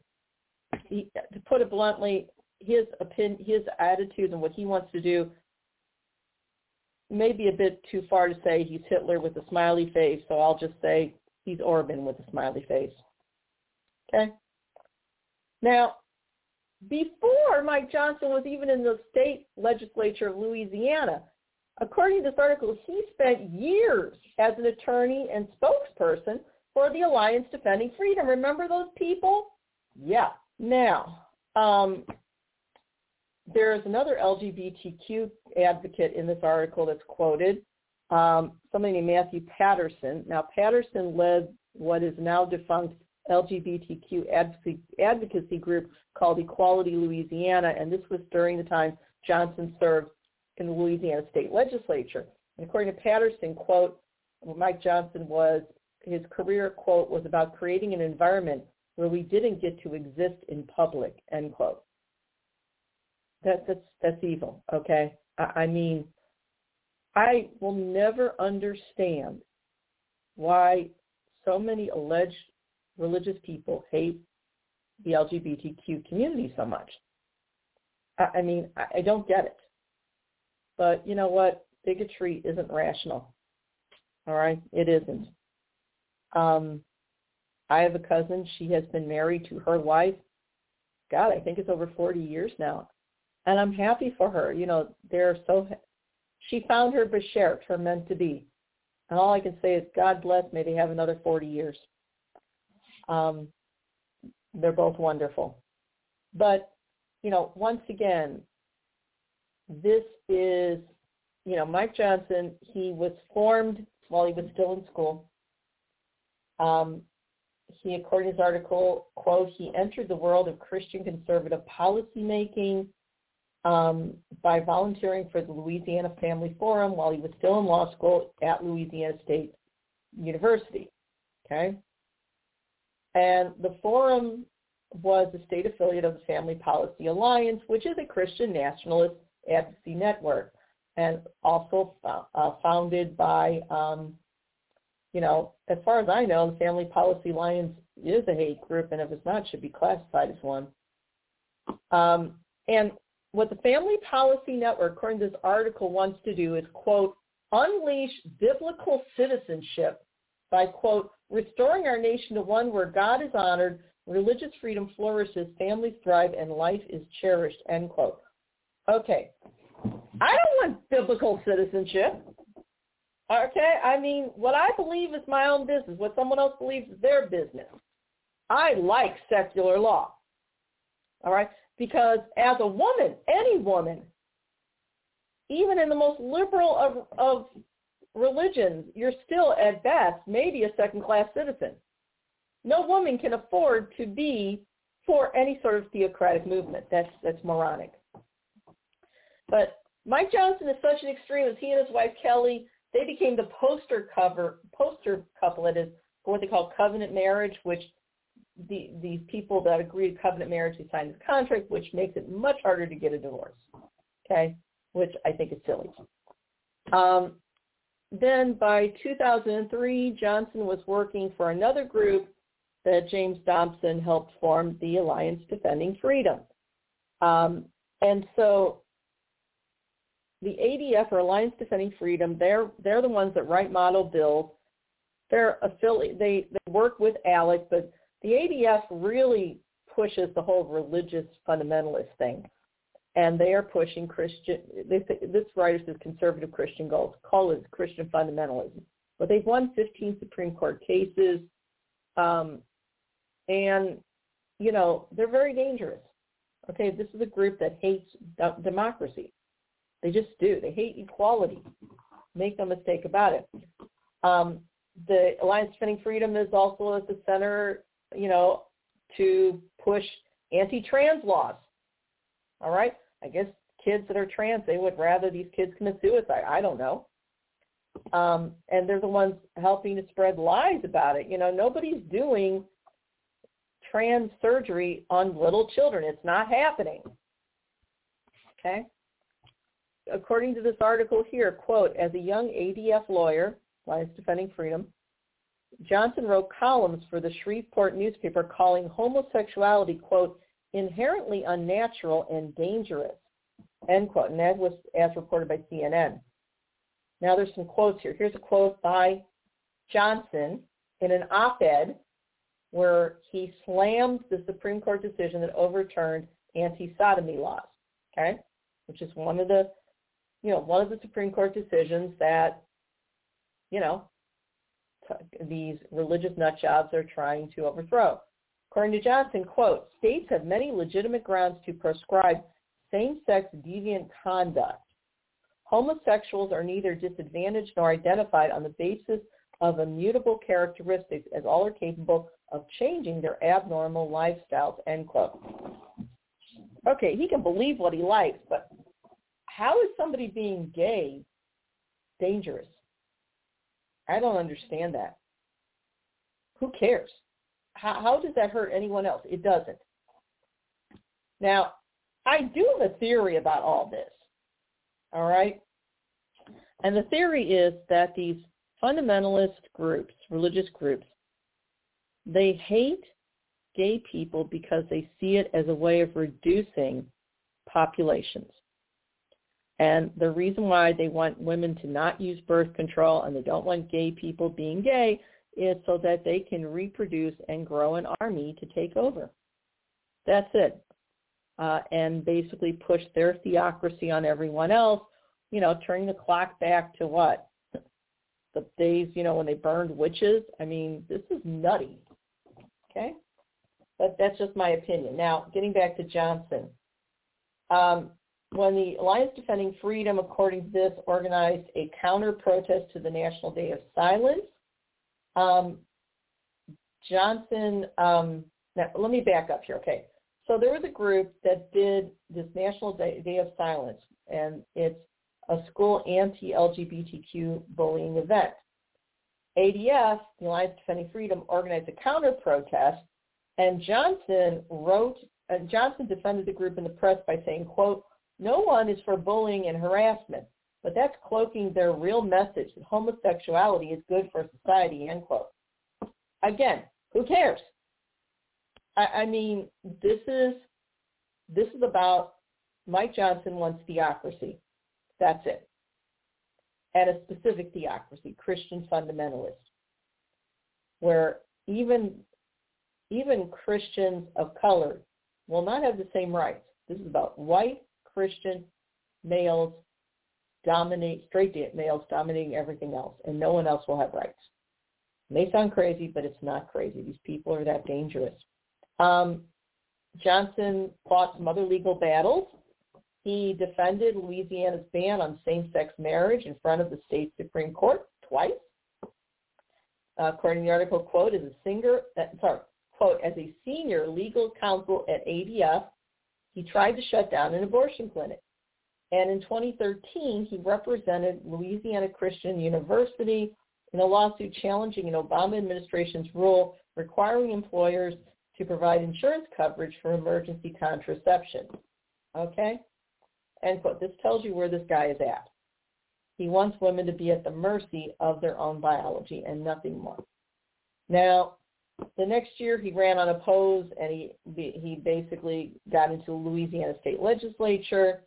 he, to put it bluntly, his opinion, his attitude and what he wants to do may be a bit too far to say he's Hitler with a smiley face, so I'll just say he's Orban with a smiley face. Okay? Now, before Mike Johnson was even in the state legislature of Louisiana, according to this article, he spent years as an attorney and spokesperson for the Alliance Defending Freedom. Remember those people? Yeah. Now, um, there's another LGBTQ advocate in this article that's quoted, um, somebody named Matthew Patterson. Now, Patterson led what is now defunct LGBTQ advocacy, advocacy group called Equality Louisiana, and this was during the time Johnson served in the Louisiana state legislature. And according to Patterson, quote, Mike Johnson was, his career, quote, was about creating an environment where we didn't get to exist in public, end quote. That, that's, that's evil, okay? I, I mean, I will never understand why so many alleged religious people hate the LGBTQ community so much. I, I mean, I, I don't get it. But you know what? Bigotry isn't rational. All right? It isn't. Um, I have a cousin. She has been married to her wife. God, I think it's over 40 years now. And I'm happy for her. You know, they're so, she found her beshert, her meant to be. And all I can say is God bless, may they have another 40 years. Um, they're both wonderful. But, you know, once again, this is, you know, Mike Johnson, he was formed while he was still in school. Um, he, according to his article, quote, he entered the world of Christian conservative policymaking um, by volunteering for the Louisiana Family Forum while he was still in law school at Louisiana State University. Okay? And the forum was a state affiliate of the Family Policy Alliance, which is a Christian nationalist advocacy network, and also uh, founded by um, you know, as far as I know, the Family Policy Alliance is a hate group, and if it's not, it should be classified as one. Um, and what the Family Policy Network, according to this article, wants to do is, quote, unleash biblical citizenship by, quote, restoring our nation to one where God is honored, religious freedom flourishes, families thrive, and life is cherished, end quote. Okay. I don't want biblical citizenship. Okay? I mean, what I believe is my own business. What someone else believes is their business. I like secular law. All right? Because as a woman, any woman, even in the most liberal of, of religions, you're still at best maybe a second-class citizen. No woman can afford to be for any sort of theocratic movement. That's that's moronic. But Mike Johnson is such an extremist. He and his wife Kelly they became the poster cover poster couplet is what they call covenant marriage, which the these people that agree to covenant marriage who sign this contract, which makes it much harder to get a divorce. Okay, which I think is silly. Um, then by 2003, Johnson was working for another group that James Dobson helped form, the Alliance Defending Freedom. Um, and so the ADF or Alliance Defending Freedom, they're they're the ones that write model bills. They're affiliate. They they work with ALEC, but the ADF really pushes the whole religious fundamentalist thing, and they are pushing Christian. This writer says conservative Christian goals. Call it Christian fundamentalism. But they've won 15 Supreme Court cases, um, and you know they're very dangerous. Okay, this is a group that hates democracy. They just do. They hate equality. Make no mistake about it. Um, the Alliance Defending Freedom is also at the center, you know, to push anti-trans laws. All right? I guess kids that are trans, they would rather these kids commit suicide. I don't know. Um, and they're the ones helping to spread lies about it. You know, nobody's doing trans surgery on little children. It's not happening. Okay? According to this article here, quote, as a young ADF lawyer, Alliance Defending Freedom, Johnson wrote columns for the Shreveport newspaper calling homosexuality, quote, inherently unnatural and dangerous, end quote. And that was as reported by CNN. Now there's some quotes here. Here's a quote by Johnson in an op-ed where he slammed the Supreme Court decision that overturned anti-sodomy laws, okay, which is one of the, you know, one of the Supreme Court decisions that, you know, these religious nutjobs are trying to overthrow. According to Johnson, quote, states have many legitimate grounds to prescribe same-sex deviant conduct. Homosexuals are neither disadvantaged nor identified on the basis of immutable characteristics as all are capable of changing their abnormal lifestyles, end quote. Okay, he can believe what he likes, but how is somebody being gay dangerous? I don't understand that. Who cares? How, how does that hurt anyone else? It doesn't. Now, I do have a theory about all this. All right? And the theory is that these fundamentalist groups, religious groups, they hate gay people because they see it as a way of reducing populations. And the reason why they want women to not use birth control and they don't want gay people being gay is so that they can reproduce and grow an army to take over. That's it. Uh, and basically push their theocracy on everyone else, you know, turning the clock back to what? The days, you know, when they burned witches. I mean, this is nutty. Okay? But that's just my opinion. Now, getting back to Johnson. Um, when the Alliance Defending Freedom, according to this, organized a counter-protest to the National Day of Silence, um, Johnson, um, now, let me back up here, okay. So there was a group that did this National Day, Day of Silence, and it's a school anti-LGBTQ bullying event. ADF, the Alliance Defending Freedom, organized a counter-protest, and Johnson wrote, uh, Johnson defended the group in the press by saying, quote, no one is for bullying and harassment, but that's cloaking their real message that homosexuality is good for society, end quote. Again, who cares? I, I mean, this is this is about Mike Johnson wants theocracy. That's it. And a specific theocracy, Christian fundamentalist, where even even Christians of color will not have the same rights. This is about white Christian males dominate, straight males dominating everything else, and no one else will have rights. It may sound crazy, but it's not crazy. These people are that dangerous. Um, Johnson fought some other legal battles. He defended Louisiana's ban on same-sex marriage in front of the state Supreme Court twice. Uh, according to the article, quote, as a singer, uh, sorry, quote, as a senior legal counsel at ADF, he tried to shut down an abortion clinic. And in 2013, he represented Louisiana Christian University in a lawsuit challenging an Obama administration's rule requiring employers to provide insurance coverage for emergency contraception. Okay? End quote. This tells you where this guy is at. He wants women to be at the mercy of their own biology and nothing more. Now, the next year he ran unopposed and he he basically got into the Louisiana state legislature.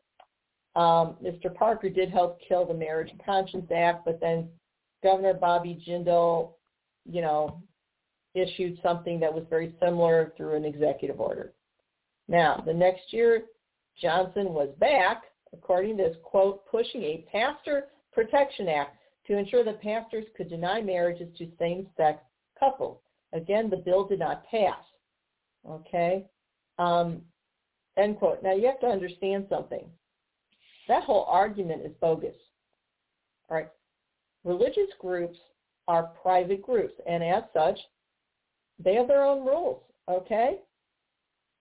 Um, Mr. Parker did help kill the Marriage and Conscience Act, but then Governor Bobby Jindal, you know, issued something that was very similar through an executive order. Now, the next year, Johnson was back, according to this quote, pushing a pastor protection act to ensure that pastors could deny marriages to same-sex couples. Again, the bill did not pass. Okay? Um, end quote. Now, you have to understand something. That whole argument is bogus. All right? Religious groups are private groups, and as such, they have their own rules, okay?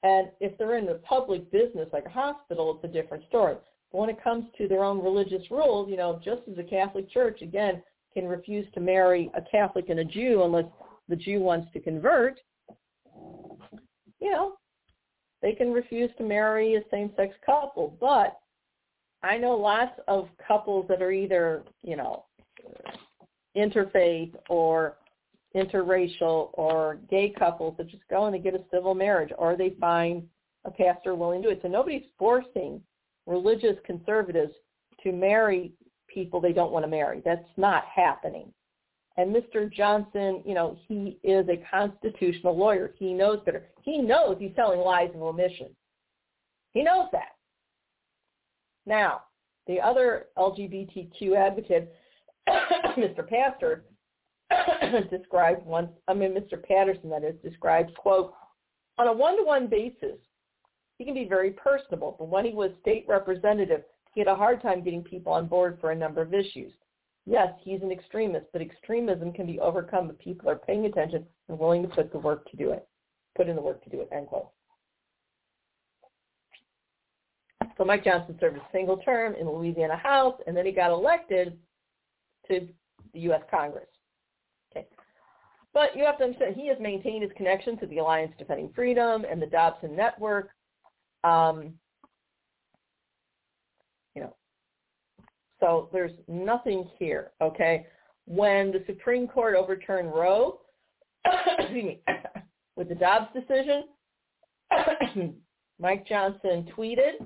And if they're in the public business like a hospital, it's a different story. But when it comes to their own religious rules, you know, just as a Catholic church, again, can refuse to marry a Catholic and a Jew unless the Jew wants to convert, you know, they can refuse to marry a same-sex couple. But I know lots of couples that are either, you know, interfaith or interracial or gay couples that just go and they get a civil marriage or they find a pastor willing to do it. So nobody's forcing religious conservatives to marry people they don't want to marry. That's not happening. And Mr. Johnson, you know, he is a constitutional lawyer. He knows better. He knows he's telling lies of omission. He knows that. Now, the other LGBTQ advocate, Mr. Pastor, described once, I mean, Mr. Patterson, that is, described, quote, on a one-to-one basis, he can be very personable, but when he was state representative, he had a hard time getting people on board for a number of issues. Yes, he's an extremist, but extremism can be overcome if people are paying attention and willing to put the work to do it, put in the work to do it, end quote. So Mike Johnson served a single term in the Louisiana House, and then he got elected to the U.S. Congress. Okay. But you have to understand, he has maintained his connection to the Alliance Defending Freedom and the Dobson Network. Um, you know, so there's nothing here, okay? When the Supreme Court overturned Roe, with the Dobbs decision, Mike Johnson tweeted,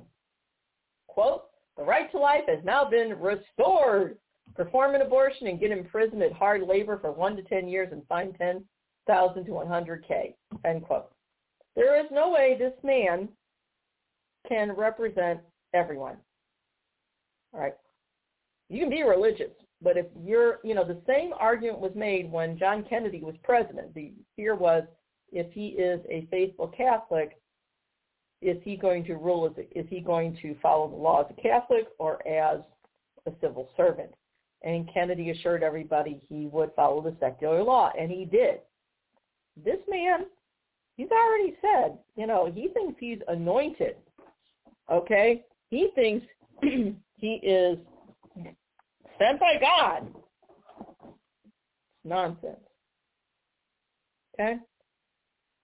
quote, the right to life has now been restored. Perform an abortion and get imprisoned at hard labor for one to 10 years and fine 10,000 to 100K, end quote. There is no way this man can represent everyone. All right. You can be religious, but if you're, you know, the same argument was made when John Kennedy was president. The fear was if he is a faithful Catholic, is he going to rule as is he going to follow the law as a Catholic or as a civil servant? And Kennedy assured everybody he would follow the secular law, and he did. This man, he's already said, you know, he thinks he's anointed. Okay? He thinks he is sent by God. Nonsense. Okay?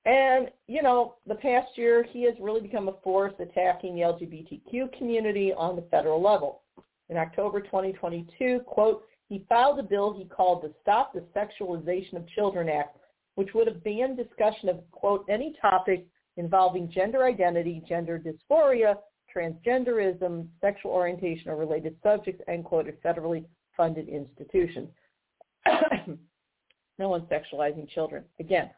And, you know, the past year, he has really become a force attacking the LGBTQ community on the federal level. In October 2022, quote, he filed a bill he called the Stop the Sexualization of Children Act, which would have banned discussion of, quote, any topic involving gender identity, gender dysphoria, transgenderism, sexual orientation, or related subjects, end quote, at federally funded institutions. no one's sexualizing children. Again,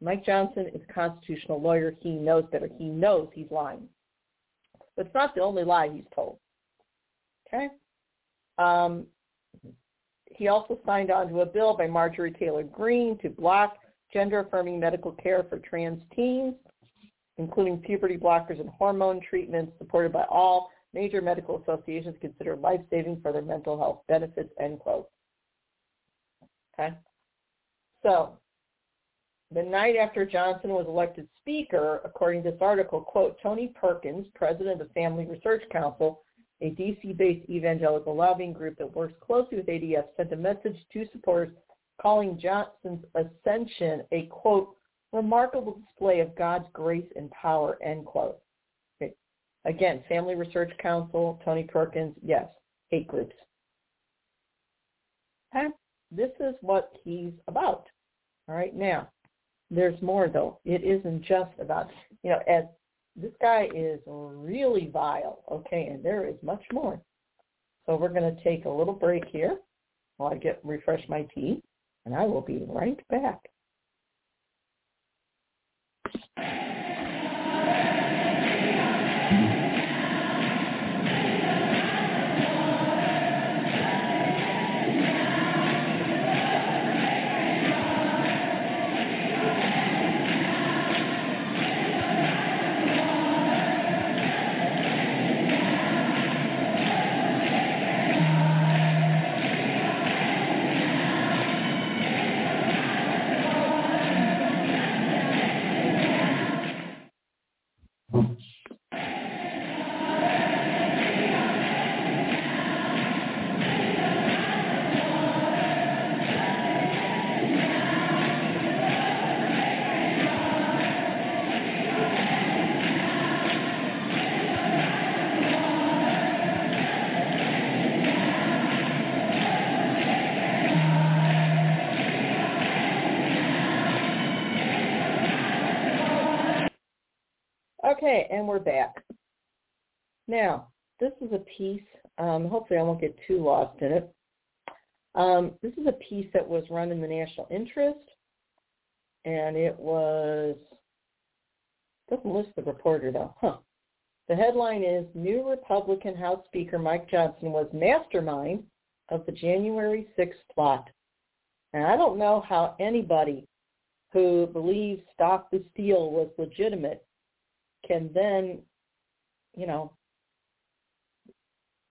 Mike Johnson is a constitutional lawyer. He knows better. He knows he's lying. But it's not the only lie he's told. Okay? Um, he also signed on to a bill by Marjorie Taylor Greene to block gender-affirming medical care for trans teens, including puberty blockers and hormone treatments supported by all major medical associations considered life-saving for their mental health benefits, end quote. Okay? So the night after Johnson was elected speaker, according to this article, quote, Tony Perkins, president of Family Research Council, a DC-based evangelical lobbying group that works closely with ADF, sent a message to supporters calling Johnson's ascension a, quote, remarkable display of God's grace and power, end quote. Okay. Again, Family Research Council, Tony Perkins, yes, hate groups. Okay? This is what he's about. All right, now, there's more though. It isn't just about, you know, as this guy is really vile, okay, and there is much more. So we're going to take a little break here while I get refresh my tea, and I will be right back. Okay, and we're back. Now, this is a piece, um, hopefully I won't get too lost in it. Um, this is a piece that was run in the national interest, and it was, doesn't list the reporter though, huh. The headline is, New Republican House Speaker Mike Johnson was mastermind of the January 6th plot. And I don't know how anybody who believes Stop the Steal was legitimate can then, you know,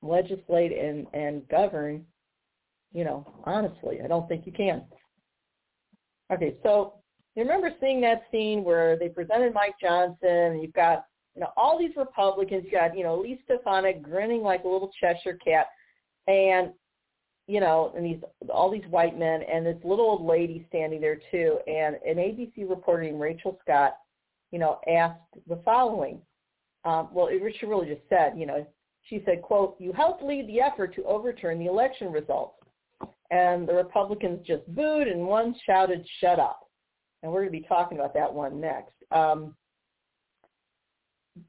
legislate and, and govern, you know, honestly. I don't think you can. Okay, so you remember seeing that scene where they presented Mike Johnson you've got, you know, all these Republicans, you got, you know, Elise Stefanik grinning like a little Cheshire cat and you know, and these all these white men and this little old lady standing there too. And an ABC reporter named Rachel Scott you know, asked the following. Um, well, she really just said, you know, she said, quote, you helped lead the effort to overturn the election results. And the Republicans just booed and one shouted, shut up. And we're going to be talking about that one next. Um,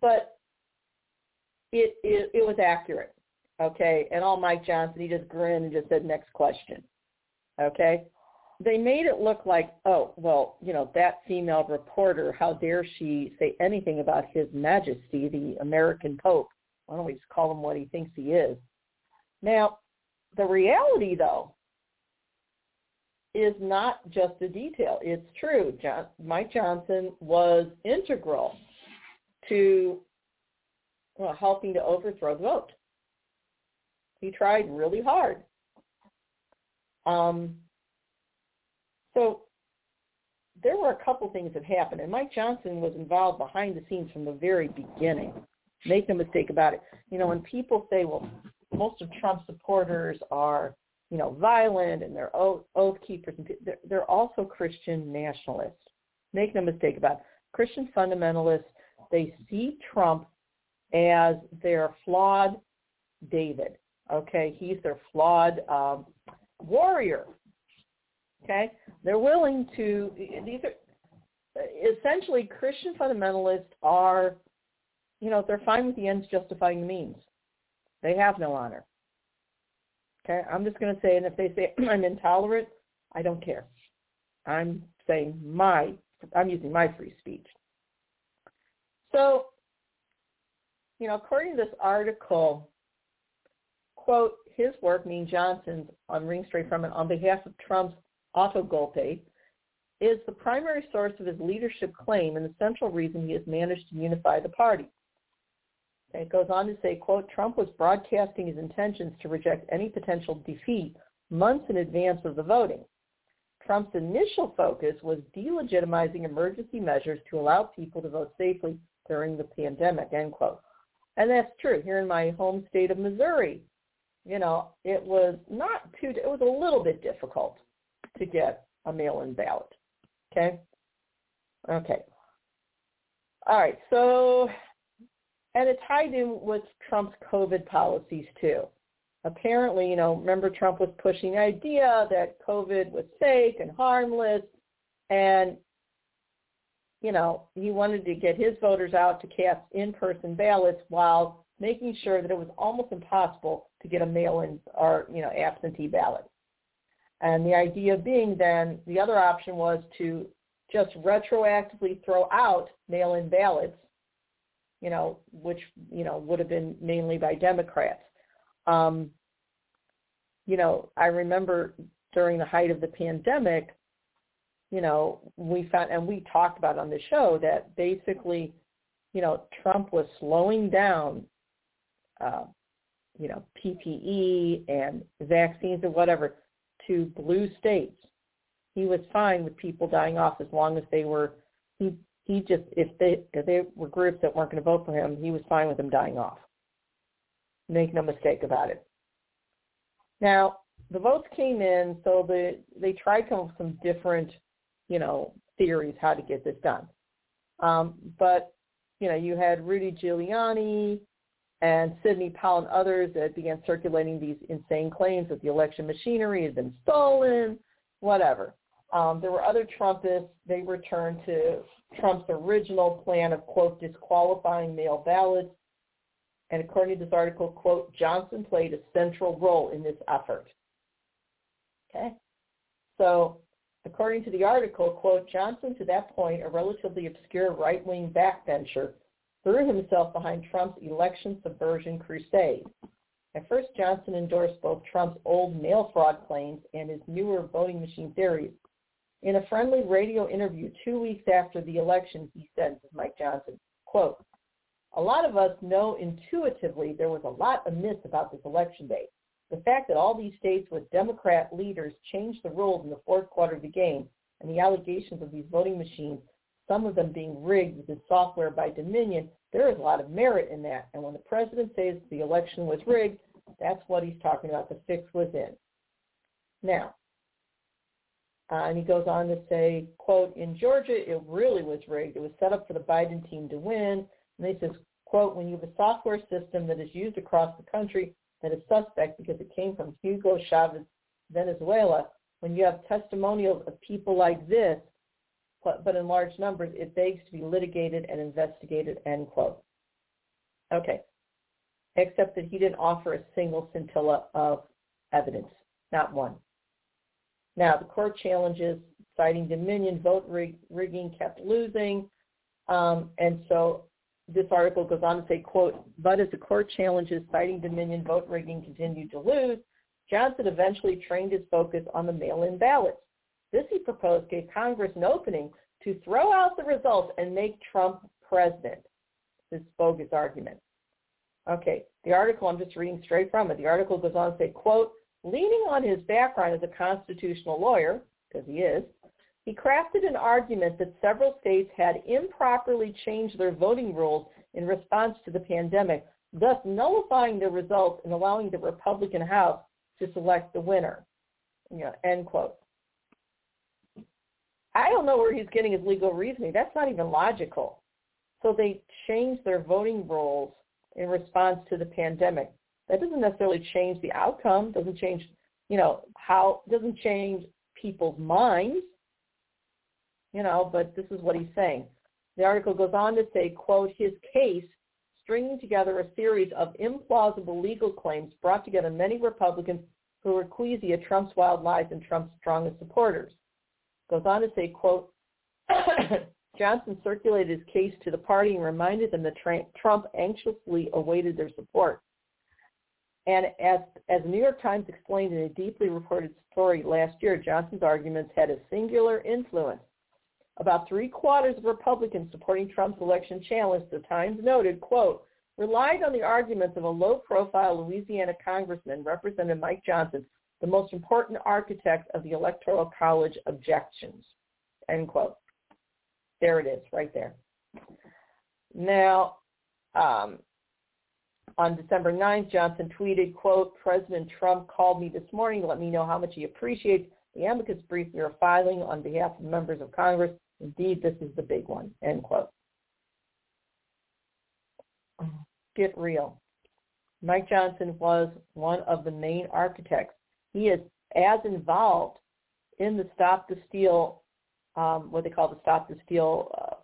but it, it, it was accurate. Okay. And all Mike Johnson, he just grinned and just said, next question. Okay they made it look like, oh, well, you know, that female reporter, how dare she say anything about His Majesty, the American Pope? Why don't we just call him what he thinks he is? Now, the reality, though, is not just a detail. It's true. John, Mike Johnson was integral to well, helping to overthrow the vote. He tried really hard. Um, so there were a couple things that happened, and Mike Johnson was involved behind the scenes from the very beginning. Make no mistake about it. You know, when people say, well, most of Trump supporters are, you know, violent and they're oath, keepers, they're, they're also Christian nationalists. Make no mistake about it. Christian fundamentalists, they see Trump as their flawed David. Okay, he's their flawed um, warrior Okay, they're willing to. These are essentially Christian fundamentalists are, you know, they're fine with the ends justifying the means. They have no honor. Okay, I'm just going to say, and if they say I'm intolerant, I don't care. I'm saying my, I'm using my free speech. So, you know, according to this article, quote, his work, mean Johnson's, on Ring Straight from it, on behalf of Trump's autogolpe, is the primary source of his leadership claim and the central reason he has managed to unify the party. And it goes on to say, quote, Trump was broadcasting his intentions to reject any potential defeat months in advance of the voting. Trump's initial focus was delegitimizing emergency measures to allow people to vote safely during the pandemic, end quote. And that's true. Here in my home state of Missouri, you know, it was not too, it was a little bit difficult to get a mail-in ballot. Okay? Okay. All right. So, and it tied in with Trump's COVID policies too. apparently, you know, remember Trump was pushing the idea that COVID was fake and harmless, and you know, he wanted to get his voters out to cast in-person ballots while making sure that it was almost impossible to get a mail-in or, you know, absentee ballot. And the idea being then the other option was to just retroactively throw out mail-in ballots, you know, which, you know, would have been mainly by Democrats. Um, you know, I remember during the height of the pandemic, you know, we found, and we talked about on the show that basically, you know, Trump was slowing down, uh, you know, PPE and vaccines and whatever to blue states. He was fine with people dying off as long as they were, he, he just, if they, if they were groups that weren't going to vote for him, he was fine with them dying off. Make no mistake about it. Now, the votes came in, so the, they tried to some different you know, theories how to get this done. Um, but, you know, you had Rudy Giuliani and Sidney Powell and others that began circulating these insane claims that the election machinery had been stolen, whatever. Um, there were other Trumpists. They returned to Trump's original plan of, quote, disqualifying mail ballots. And according to this article, quote, Johnson played a central role in this effort. Okay? So According to the article, quote, Johnson, to that point, a relatively obscure right-wing backbencher, threw himself behind Trump's election subversion crusade. At first, Johnson endorsed both Trump's old mail fraud claims and his newer voting machine theories. In a friendly radio interview two weeks after the election, he said, is Mike Johnson, quote, a lot of us know intuitively there was a lot amiss about this election day. The fact that all these states with Democrat leaders changed the rules in the fourth quarter of the game and the allegations of these voting machines, some of them being rigged with the software by Dominion, there is a lot of merit in that. And when the president says the election was rigged, that's what he's talking about. The fix was in. Now, uh, and he goes on to say, quote, in Georgia, it really was rigged. It was set up for the Biden team to win. And he says, quote, when you have a software system that is used across the country that is suspect because it came from Hugo Chavez, Venezuela. When you have testimonials of people like this, but, in large numbers, it begs to be litigated and investigated, end quote. Okay. Except that he didn't offer a single scintilla of evidence, not one. Now, the court challenges citing Dominion vote rig- rigging kept losing. Um, and so this article goes on to say, quote, but as the court challenges citing Dominion vote rigging continued to lose, Johnson eventually trained his focus on the mail-in ballots. This, he proposed, gave Congress an opening to throw out the results and make Trump president. This bogus argument. Okay, the article, I'm just reading straight from it. The article goes on to say, quote, leaning on his background as a constitutional lawyer, because he is, he crafted an argument that several states had improperly changed their voting rules in response to the pandemic, thus nullifying the results and allowing the Republican House to select the winner. You know, end quote. I don't know where he's getting his legal reasoning. That's not even logical. So they changed their voting rules in response to the pandemic. That doesn't necessarily change the outcome, doesn't change, you know, how, doesn't change people's minds you know, but this is what he's saying. The article goes on to say, quote, his case stringing together a series of implausible legal claims brought together many Republicans who were queasy at Trump's wild lies and Trump's strongest supporters. Goes on to say, quote, Johnson circulated his case to the party and reminded them that Trump anxiously awaited their support. And as, as the New York Times explained in a deeply reported story last year, Johnson's arguments had a singular influence about three quarters of Republicans supporting Trump's election challenge, the Times noted, quote, relied on the arguments of a low-profile Louisiana congressman, Representative Mike Johnson, the most important architect of the Electoral College objections, end quote. There it is, right there. Now, um, on December 9th, Johnson tweeted, quote, President Trump called me this morning to let me know how much he appreciates the amicus brief we are filing on behalf of members of Congress Indeed, this is the big one, end quote. Get real. Mike Johnson was one of the main architects. He is as involved in the Stop the Steal, um, what they call the Stop the Steal uh,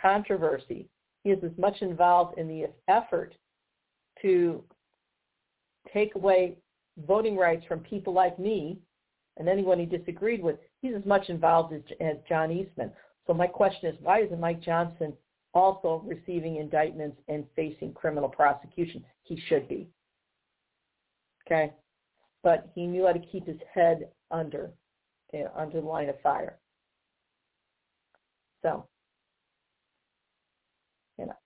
controversy. He is as much involved in the effort to take away voting rights from people like me and anyone he disagreed with. He's as much involved as, as John Eastman. So my question is, why isn't Mike Johnson also receiving indictments and facing criminal prosecution? He should be. Okay? But he knew how to keep his head under, you know, under the line of fire. So, you know.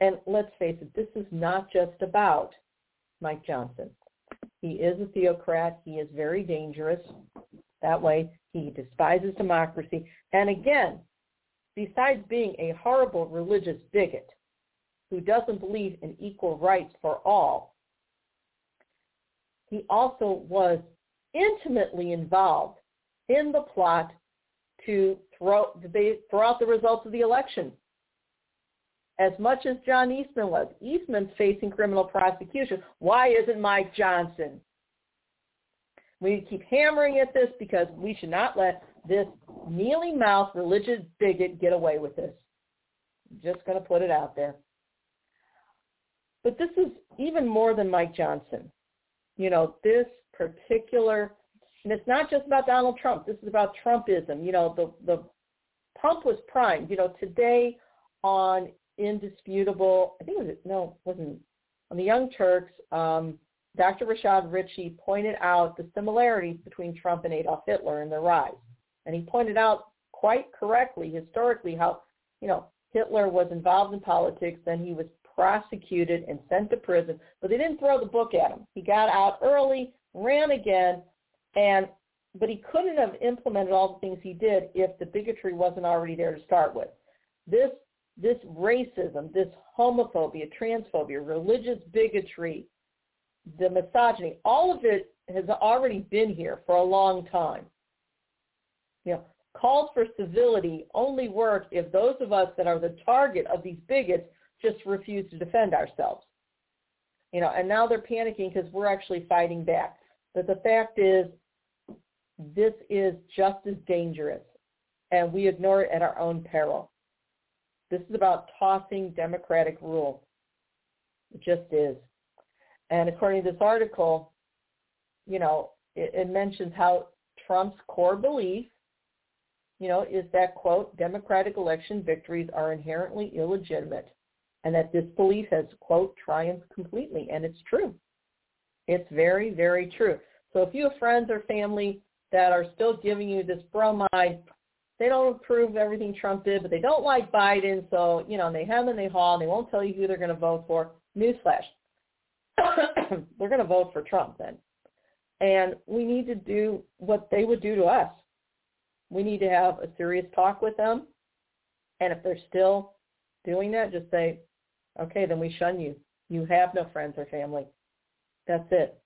And let's face it, this is not just about Mike Johnson. He is a theocrat. He is very dangerous. That way, he despises democracy. And again, besides being a horrible religious bigot who doesn't believe in equal rights for all, he also was intimately involved in the plot to throw, throw out the results of the election. As much as John Eastman was, Eastman's facing criminal prosecution. Why isn't Mike Johnson? We keep hammering at this because we should not let this mealy-mouthed religious bigot get away with this. I'm just going to put it out there. But this is even more than Mike Johnson. You know, this particular, and it's not just about Donald Trump. This is about Trumpism. You know, the the pump was primed. You know, today on indisputable, I think it was no, it wasn't on the Young Turks. Um, Dr. Rashad Richey pointed out the similarities between Trump and Adolf Hitler and their rise. And he pointed out quite correctly, historically, how, you know, Hitler was involved in politics, then he was prosecuted and sent to prison, but they didn't throw the book at him. He got out early, ran again, and but he couldn't have implemented all the things he did if the bigotry wasn't already there to start with. This this racism, this homophobia, transphobia, religious bigotry, the misogyny, all of it has already been here for a long time. You know, calls for civility only work if those of us that are the target of these bigots just refuse to defend ourselves. You know, and now they're panicking because we're actually fighting back. But the fact is, this is just as dangerous, and we ignore it at our own peril. This is about tossing democratic rule. It just is. And according to this article, you know, it, it mentions how Trump's core belief, you know, is that, quote, democratic election victories are inherently illegitimate and that this belief has, quote, triumphed completely. And it's true. It's very, very true. So if you have friends or family that are still giving you this bromide, they don't approve everything Trump did, but they don't like Biden, so, you know, they hem and they haw, and they won't tell you who they're going to vote for. Newsflash. they're going to vote for Trump then. And we need to do what they would do to us. We need to have a serious talk with them. And if they're still doing that, just say, okay, then we shun you. You have no friends or family. That's it.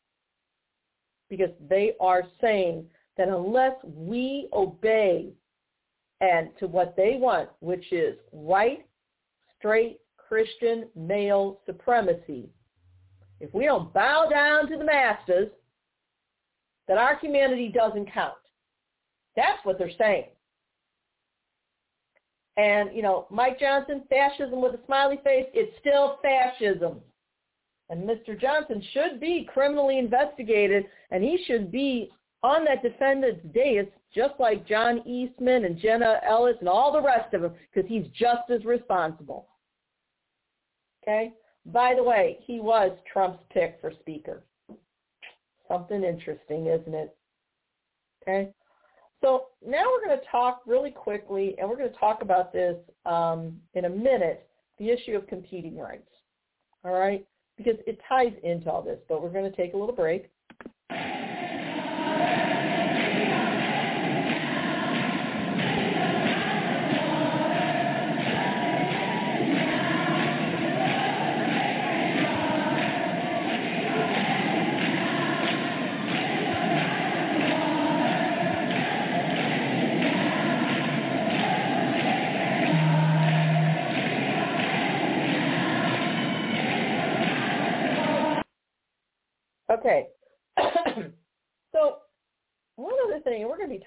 Because they are saying that unless we obey and to what they want, which is white, straight, Christian, male supremacy, if we don't bow down to the masters, that our humanity doesn't count. That's what they're saying. And, you know, Mike Johnson, fascism with a smiley face, it's still fascism. And Mr. Johnson should be criminally investigated, and he should be on that defendant's dais just like John Eastman and Jenna Ellis and all the rest of them because he's just as responsible. Okay? By the way, he was Trump's pick for speaker. Something interesting, isn't it? Okay? So now we're going to talk really quickly, and we're going to talk about this um, in a minute, the issue of competing rights. All right? Because it ties into all this, but we're going to take a little break.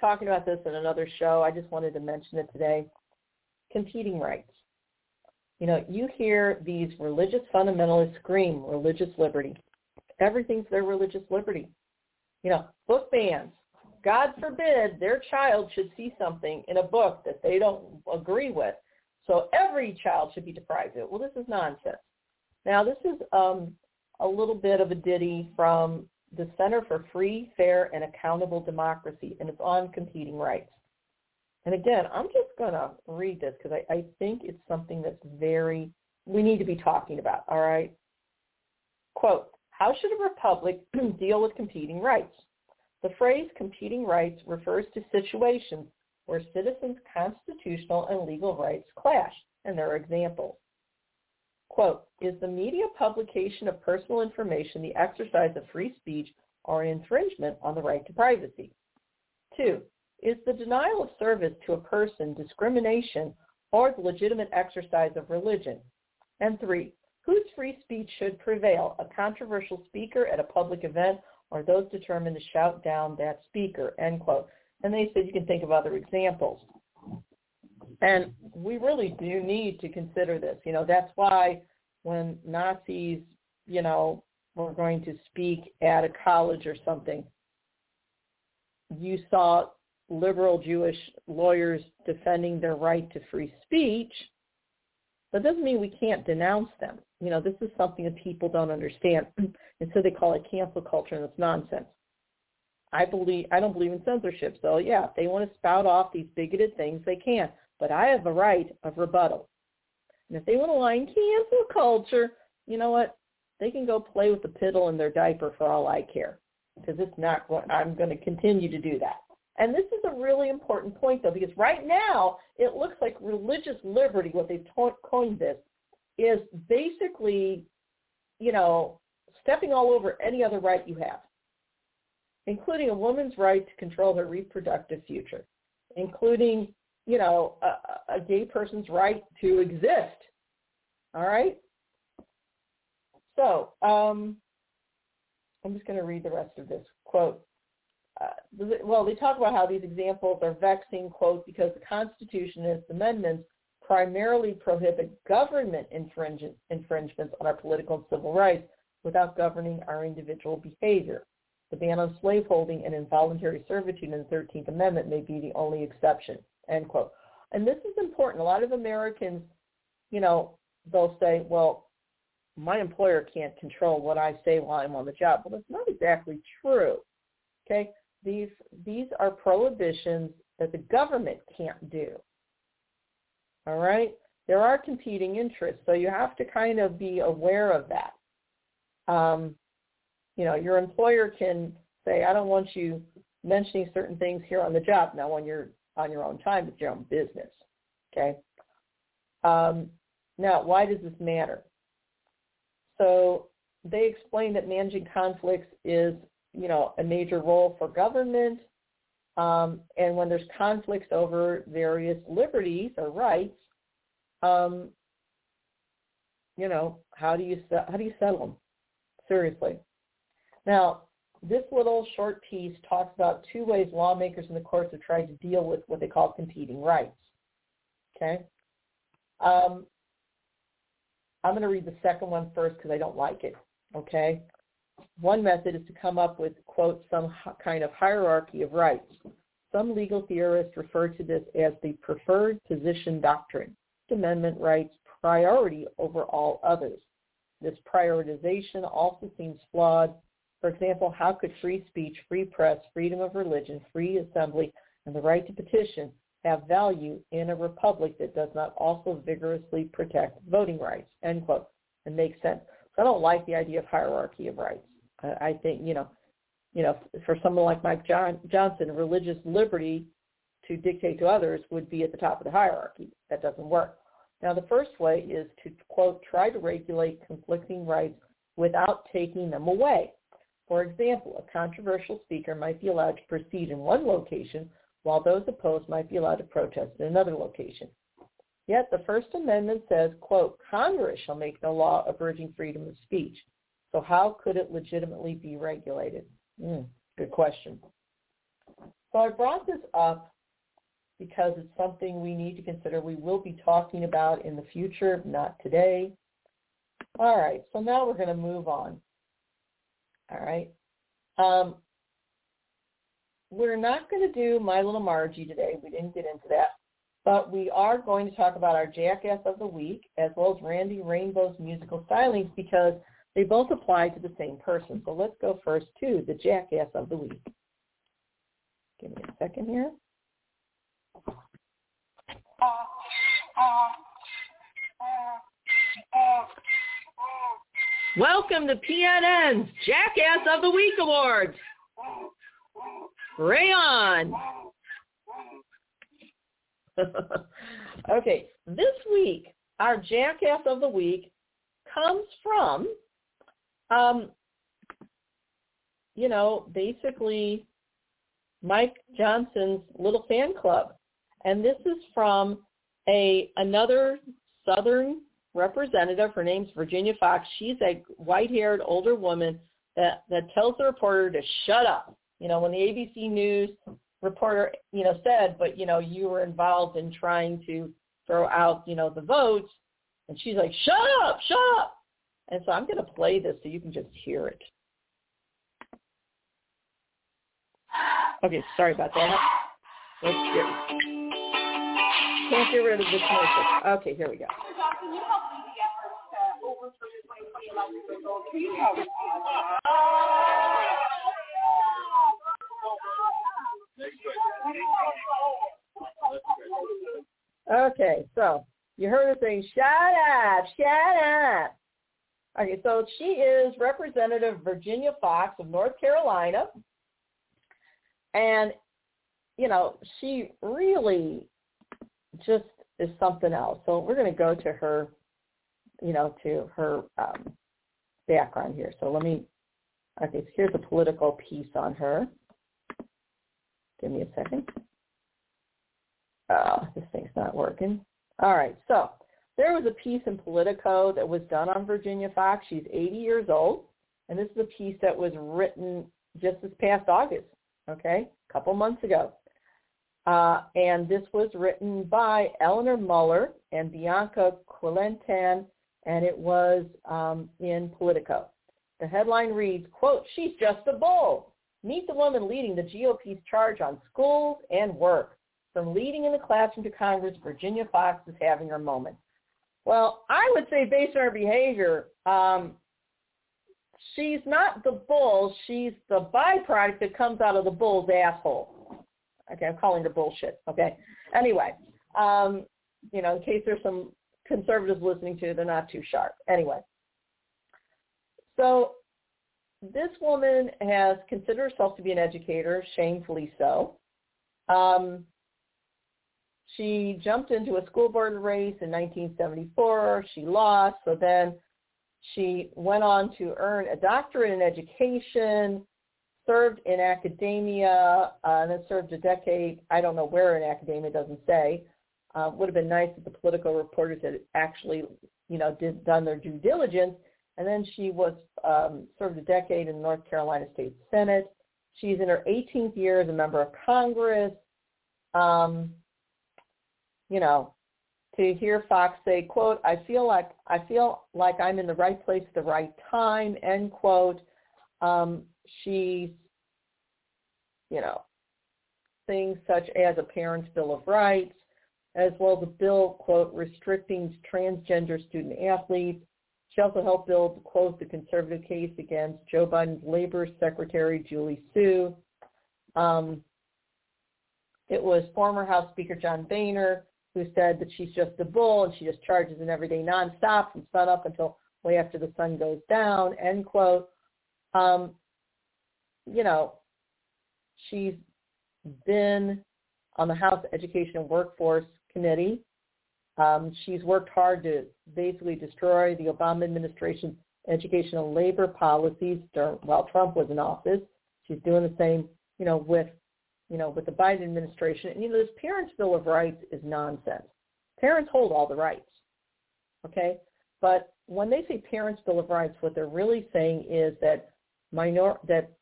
Talking about this in another show. I just wanted to mention it today. Competing rights. You know, you hear these religious fundamentalists scream religious liberty. Everything's their religious liberty. You know, book bans. God forbid their child should see something in a book that they don't agree with. So every child should be deprived of it. Well, this is nonsense. Now, this is um, a little bit of a ditty from the Center for Free, Fair, and Accountable Democracy, and it's on competing rights. And again, I'm just going to read this because I, I think it's something that's very, we need to be talking about, all right? Quote, how should a republic deal with competing rights? The phrase competing rights refers to situations where citizens' constitutional and legal rights clash, and there are examples. Quote, is the media publication of personal information the exercise of free speech or an infringement on the right to privacy? Two, is the denial of service to a person discrimination or the legitimate exercise of religion? And three, whose free speech should prevail, a controversial speaker at a public event or those determined to shout down that speaker, end quote. And they said you can think of other examples. And we really do need to consider this. You know, that's why when Nazis, you know, were going to speak at a college or something, you saw liberal Jewish lawyers defending their right to free speech. That doesn't mean we can't denounce them. You know, this is something that people don't understand. and so they call it cancel culture and it's nonsense. I believe I don't believe in censorship. So yeah, if they want to spout off these bigoted things, they can. But I have a right of rebuttal. And if they want to line cancel culture, you know what? They can go play with the piddle in their diaper for all I care. Because it's not going, I'm going to continue to do that. And this is a really important point, though, because right now it looks like religious liberty, what they've coined this, is basically, you know, stepping all over any other right you have, including a woman's right to control her reproductive future, including you know, a, a gay person's right to exist. All right? So, um, I'm just going to read the rest of this quote. Uh, well, they talk about how these examples are vexing, quote, because the Constitution and its amendments primarily prohibit government infringements on our political and civil rights without governing our individual behavior. The ban on slaveholding and involuntary servitude in the 13th Amendment may be the only exception end quote. And this is important. A lot of Americans, you know, they'll say, well, my employer can't control what I say while I'm on the job. Well, that's not exactly true. Okay? These these are prohibitions that the government can't do. All right? There are competing interests, so you have to kind of be aware of that. Um, you know, your employer can say, I don't want you mentioning certain things here on the job. Now, when you're on your own time. It's your own business. Okay. Um, now, why does this matter? So they explain that managing conflicts is, you know, a major role for government. Um, and when there's conflicts over various liberties or rights, um, you know, how do you how do you settle them? Seriously. Now, this little short piece talks about two ways lawmakers in the courts have tried to deal with what they call competing rights. Okay? Um, I'm going to read the second one first because I don't like it. Okay? One method is to come up with, quote, some kind of hierarchy of rights. Some legal theorists refer to this as the preferred position doctrine, Amendment rights priority over all others. This prioritization also seems flawed for example, how could free speech, free press, freedom of religion, free assembly, and the right to petition have value in a republic that does not also vigorously protect voting rights? End quote. It makes sense. So I don't like the idea of hierarchy of rights. I, think, you know, you know, for someone like Mike John, Johnson, religious liberty to dictate to others would be at the top of the hierarchy. That doesn't work. Now, the first way is to, quote, try to regulate conflicting rights without taking them away. For example, a controversial speaker might be allowed to proceed in one location while those opposed might be allowed to protest in another location. Yet the First Amendment says, quote, Congress shall make no law abridging freedom of speech. So how could it legitimately be regulated? Mm, good question. So I brought this up because it's something we need to consider. We will be talking about in the future, not today. All right, so now we're going to move on. All right. Um, we're not going to do My Little Margie today. We didn't get into that. But we are going to talk about our Jackass of the Week as well as Randy Rainbow's musical stylings because they both apply to the same person. So let's go first to the Jackass of the Week. Give me a second here. Uh, uh, uh, Welcome to PNN's Jackass of the Week Awards. Rayon. okay, this week, our Jackass of the Week comes from, um, you know, basically Mike Johnson's little fan club. And this is from a another Southern representative. Her name's Virginia Foxx, She's a white-haired older woman that, that tells the reporter to shut up. You know, when the ABC News reporter, you know, said, but, you know, you were involved in trying to throw out, you know, the votes. And she's like, shut up, shut up. And so I'm going to play this so you can just hear it. Okay, sorry about that. Let's get, can't get rid of this music. Okay, here we go. Okay, so you heard her saying, shut up, shut up. Okay, so she is Representative Virginia Foxx of North Carolina. And, you know, she really just is something else. So we're going to go to her, you know, to her um, background here. So let me, okay, so here's a political piece on her. Give me a second. Oh, this thing's not working. All right, so there was a piece in Politico that was done on Virginia Foxx. She's 80 years old, and this is a piece that was written just this past August, okay, a couple months ago. Uh, and this was written by Eleanor Mueller and Bianca Quilantan, and it was um, in Politico. The headline reads, quote, she's just a bull. Meet the woman leading the GOP's charge on schools and work. From leading in the classroom to Congress, Virginia Foxx is having her moment. Well, I would say based on her behavior, um, she's not the bull. She's the byproduct that comes out of the bull's asshole. Okay, I'm calling her bullshit. Okay. Anyway, um, you know, in case there's some conservatives listening to, they're not too sharp. Anyway, so this woman has considered herself to be an educator, shamefully so. Um, she jumped into a school board race in 1974. She lost, so then she went on to earn a doctorate in education, served in academia, uh, and then served a decade, I don't know where in academia, doesn't say. Uh, would have been nice if the political reporters had actually, you know, did done their due diligence. And then she was um, served a decade in the North Carolina State Senate. She's in her 18th year as a member of Congress. Um, you know, to hear Foxx say, quote, I feel like I feel like I'm in the right place at the right time, end quote. Um, she's, you know, things such as a parent's bill of rights, as well as a bill, quote, restricting transgender student athletes. She also helped build, quote, the conservative case against Joe Biden's labor secretary, Julie Su. Um, it was former House Speaker John Boehner who said that she's just a bull and she just charges an everyday nonstop from sun up until way after the sun goes down, end quote. Um, you know, she's been on the House Education and Workforce Committee. Um, she's worked hard to basically destroy the Obama administration's educational labor policies while Trump was in office. She's doing the same, you know, with you know, with the Biden administration. And, you know, this Parents' Bill of Rights is nonsense. Parents hold all the rights. Okay? But when they say Parents' Bill of Rights, what they're really saying is that minor that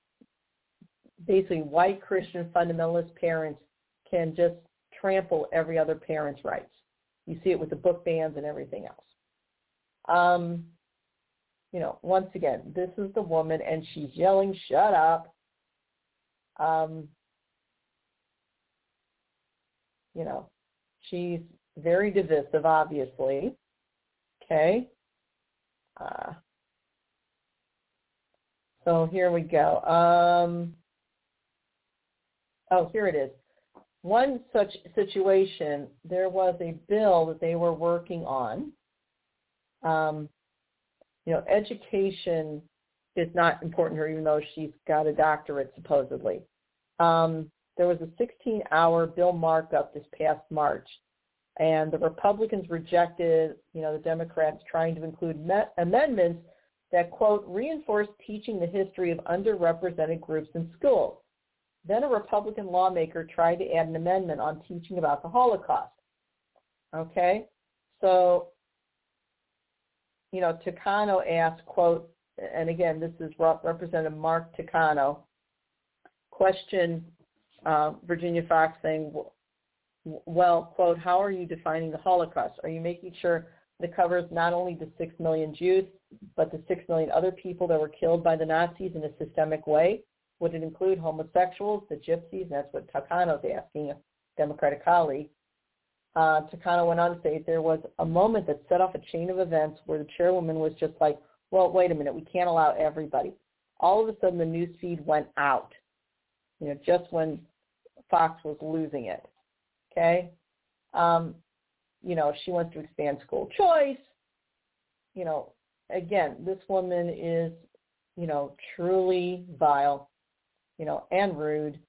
basically white Christian fundamentalist parents can just trample every other parent's rights. You see it with the book bans and everything else. Um, you know, once again, this is the woman, and she's yelling, "Shut up!" Um, you know, she's very divisive, obviously. Okay. Uh, so here we go. Um, oh, here it is. One such situation, there was a bill that they were working on. Um, you know, education is not important to her, even though she's got a doctorate supposedly. Um, there was a 16-hour bill markup this past March, and the Republicans rejected, you know, the Democrats trying to include me- amendments that, quote, reinforce teaching the history of underrepresented groups in schools. Then a Republican lawmaker tried to add an amendment on teaching about the Holocaust. Okay? So, you know, Takano asked, quote, and again, this is Representative Mark Takano, question uh, Virginia Foxx saying, well, quote, how are you defining the Holocaust? Are you making sure that covers not only the six million Jews, but the six million other people that were killed by the Nazis in a systemic way? Would it include homosexuals, the gypsies? That's what Takano's asking a Democratic colleague. Uh, Takano went on to say there was a moment that set off a chain of events where the chairwoman was just like, well, wait a minute, we can't allow everybody. All of a sudden the news feed went out. You know, just when Foxx was losing it. Okay? Um, you know, she wants to expand school choice. You know, again, this woman is, you know, truly vile, you know, and rude.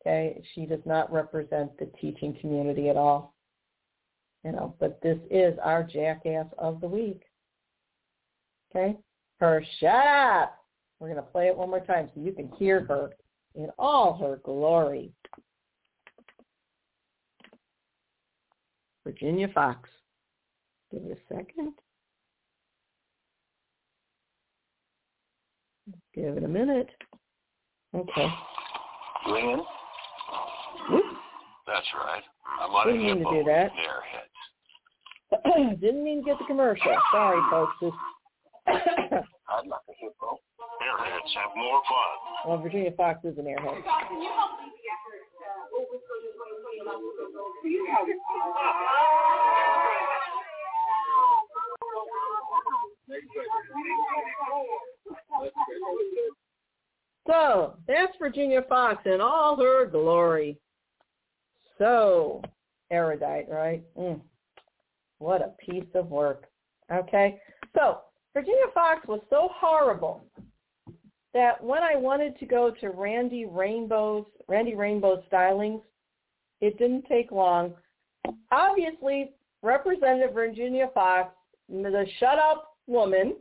Okay? She does not represent the teaching community at all. You know, but this is our jackass of the week. Okay? Her shut up. We're to play it one more time so you can hear her in all her glory. Virginia Foxx. Give it a second. Give it a minute. Okay. Lynn? That's right. I'm on Didn't mean to do that. Airheads. Didn't mean to get the commercial. Sorry, folks. Just I'm not a hippo. Airheads have more fun. well, Virginia Foxx is an airhead. So that's Virginia Foxx in all her glory. So erudite, right? Mm. What a piece of work. Okay. So Virginia Foxx was so horrible that when I wanted to go to Randy Rainbow's Randy Rainbow's stylings, it didn't take long. Obviously, Representative Virginia Foxx, the shut up woman,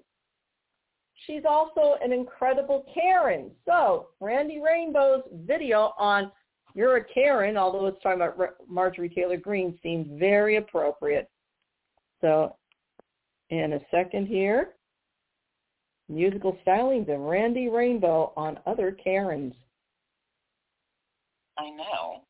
she's also an incredible Karen. So Randy Rainbow's video on You're a Karen, although it's talking about Marjorie Taylor Greene, seems very appropriate. So in a second here, musical stylings of Randy Rainbow on other Karens. I know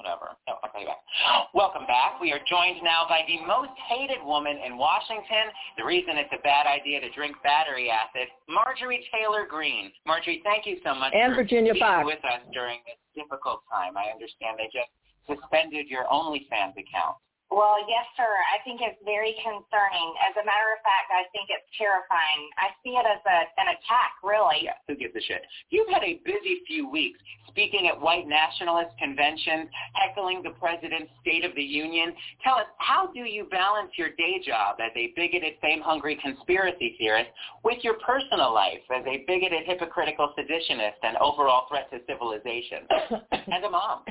whatever. Oh, I'll call you back. Welcome back. We are joined now by the most hated woman in Washington. The reason it's a bad idea to drink battery acid, Marjorie Taylor Greene. Marjorie, thank you so much and for Virginia being Fox. with us during this difficult time. I understand they just suspended your OnlyFans account. Well, yes, sir. I think it's very concerning. As a matter of fact, I think it's terrifying. I see it as a, an attack, really. Yeah, who gives a shit? You've had a busy few weeks speaking at white nationalist conventions, heckling the president's State of the Union. Tell us, how do you balance your day job as a bigoted, fame-hungry conspiracy theorist with your personal life as a bigoted, hypocritical seditionist and overall threat to civilization and a mom?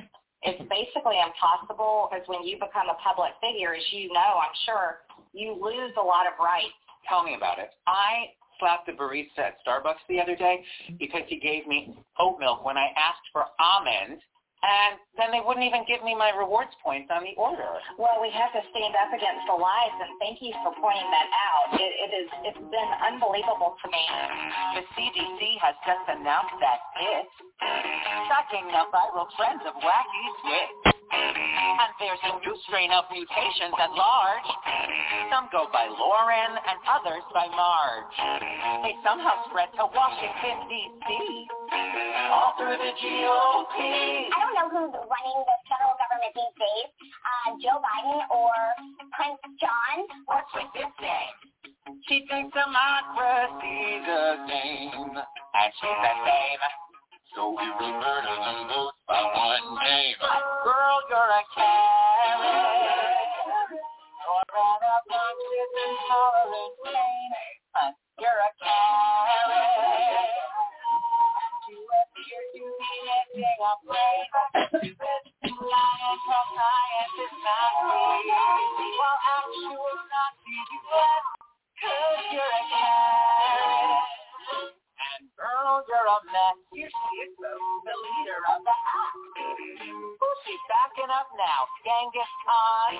It's basically impossible because when you become a public figure, as you know, I'm sure, you lose a lot of rights. Tell me about it. I slapped the barista at Starbucks the other day because he gave me oat milk when I asked for almond and then they wouldn't even give me my rewards points on the order. Well, we have to stand up against the lies, and thank you for pointing that out. It, it is, it's been unbelievable to me. The CDC has just announced that it's tracking the viral trends of wacky switch. And there's a new strain of mutations at large. Some go by Lauren and others by Marge. They somehow spread to Washington, D.C. All through the GOP. I don't know who's running the federal government these days, uh, Joe Biden or Prince John. What's with this name? She thinks democracy's a game, and she's the same. So we will murder them both by one name. Girl, you're a Karen. You're an obnoxious, intolerant pain. But you're a Karen. You appear to be missing a brain. Stupid, lying, science is not real. While actual Nazis you get, cause you're a Karen. And girl, you're a mess. Here she is, though, the leader of the pack. Oh, she's backing up now. Genghis Khan.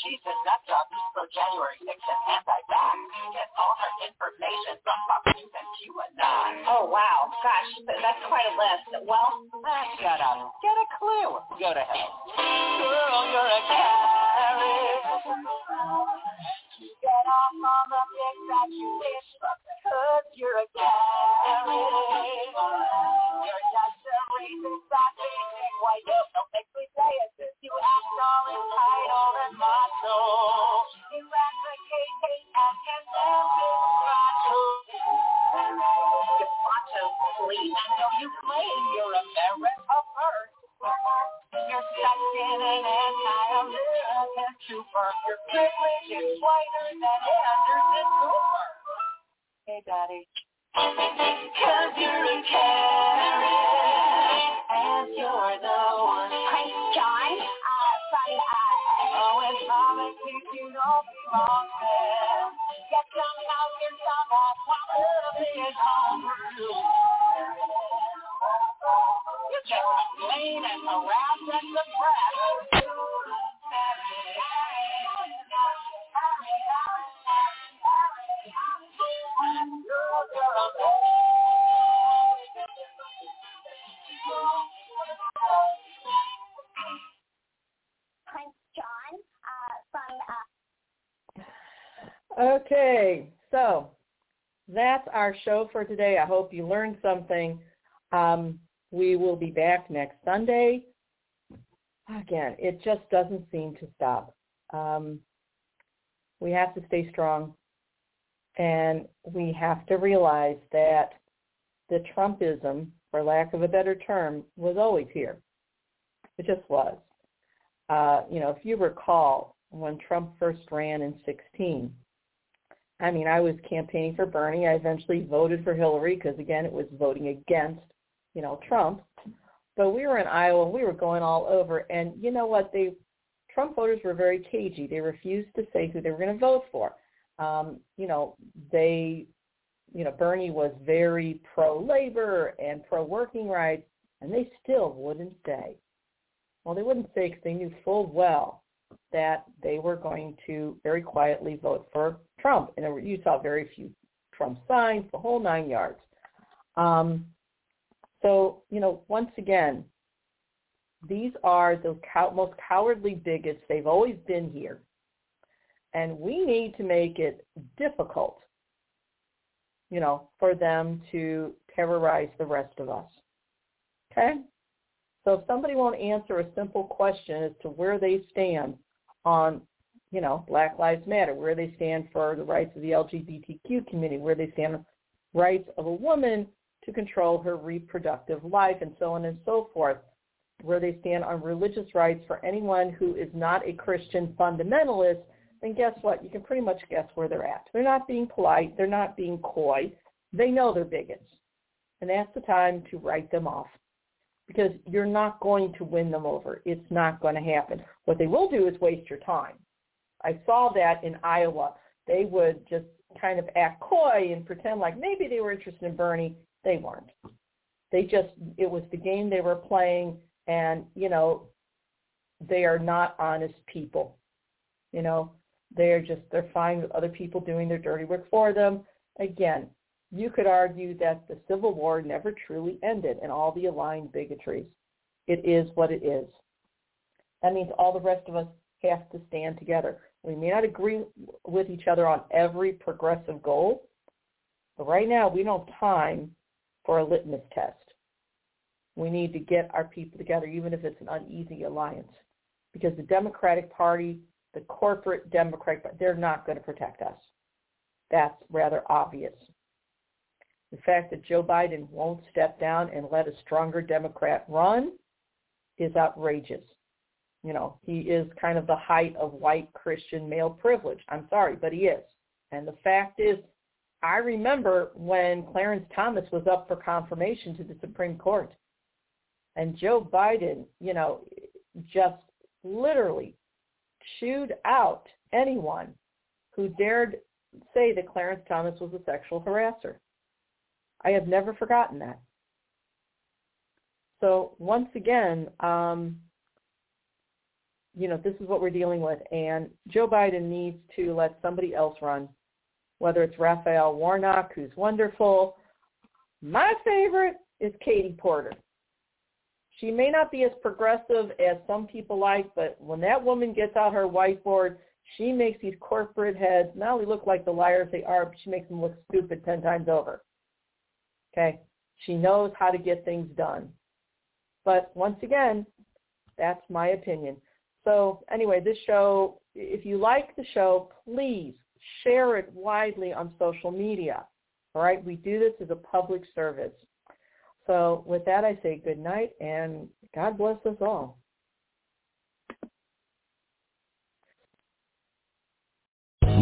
She's a nut job for January 6th and anti-vax. Get all her information from Fox News and QAnon. Oh, wow. Gosh, that's quite a list. Well, Ah, shut up. Get a clue. Go to hell. Girl, you're a Karen. Show for today. I hope you learned something. Um, we will be back next Sunday. Again, it just doesn't seem to stop. Um, we have to stay strong, and we have to realize that the Trumpism, for lack of a better term, was always here. It just was. Uh, you know, if you recall, when Trump first ran in 16, I mean, I was campaigning for Bernie. I eventually voted for Hillary because, again, it was voting against, you know, Trump. But we were in Iowa. We were going all over, and you know what? They Trump voters were very cagey. They refused to say who they were going to vote for. Um, you know, they, you know, Bernie was very pro-labor and pro-working rights, and they still wouldn't say. Well, they wouldn't say because they knew full well that they were going to very quietly vote for Trump. And you saw very few Trump signs, the whole nine yards. Um, so, you know, once again, these are the cow- most cowardly bigots. They've always been here. And we need to make it difficult, you know, for them to terrorize the rest of us. Okay? So if somebody won't answer a simple question as to where they stand on, you know, Black Lives Matter, where they stand for the rights of the LGBTQ community, where they stand on rights of a woman to control her reproductive life, and so on and so forth, where they stand on religious rights for anyone who is not a Christian fundamentalist, then guess what? You can pretty much guess where they're at. They're not being polite. They're not being coy. They know they're bigots. And that's the time to write them off because you're not going to win them over. It's not going to happen. What they will do is waste your time. I saw that in Iowa. They would just kind of act coy and pretend like maybe they were interested in Bernie. They weren't. They just, it was the game they were playing And, you know, they are not honest people. You know, they're just, they're fine with other people doing their dirty work for them. Again, you could argue that the Civil War never truly ended and all the aligned bigotries. It is what it is. That means all the rest of us have to stand together. We may not agree with each other on every progressive goal, but right now we don't have time for a litmus test. We need to get our people together, even if it's an uneasy alliance, because the Democratic Party, the corporate Democratic, they're not going to protect us. That's rather obvious. The fact that Joe Biden won't step down and let a stronger Democrat run is outrageous. You know, he is kind of the height of white Christian male privilege. I'm sorry, but he is. And the fact is, I remember when Clarence Thomas was up for confirmation to the Supreme Court. And Joe Biden, you know, just literally chewed out anyone who dared say that Clarence Thomas was a sexual harasser. I have never forgotten that. So once again, um, you know, this is what we're dealing with. And Joe Biden needs to let somebody else run, whether it's Raphael Warnock, who's wonderful. My favorite is Katie Porter. She may not be as progressive as some people like, but when that woman gets out her whiteboard, she makes these corporate heads not only look like the liars they are, but she makes them look stupid 10 times over. Okay? She knows how to get things done. But once again, that's my opinion. So anyway, this show, if you like the show, please share it widely on social media. All right? We do this as a public service. So with that, I say good night and God bless us all.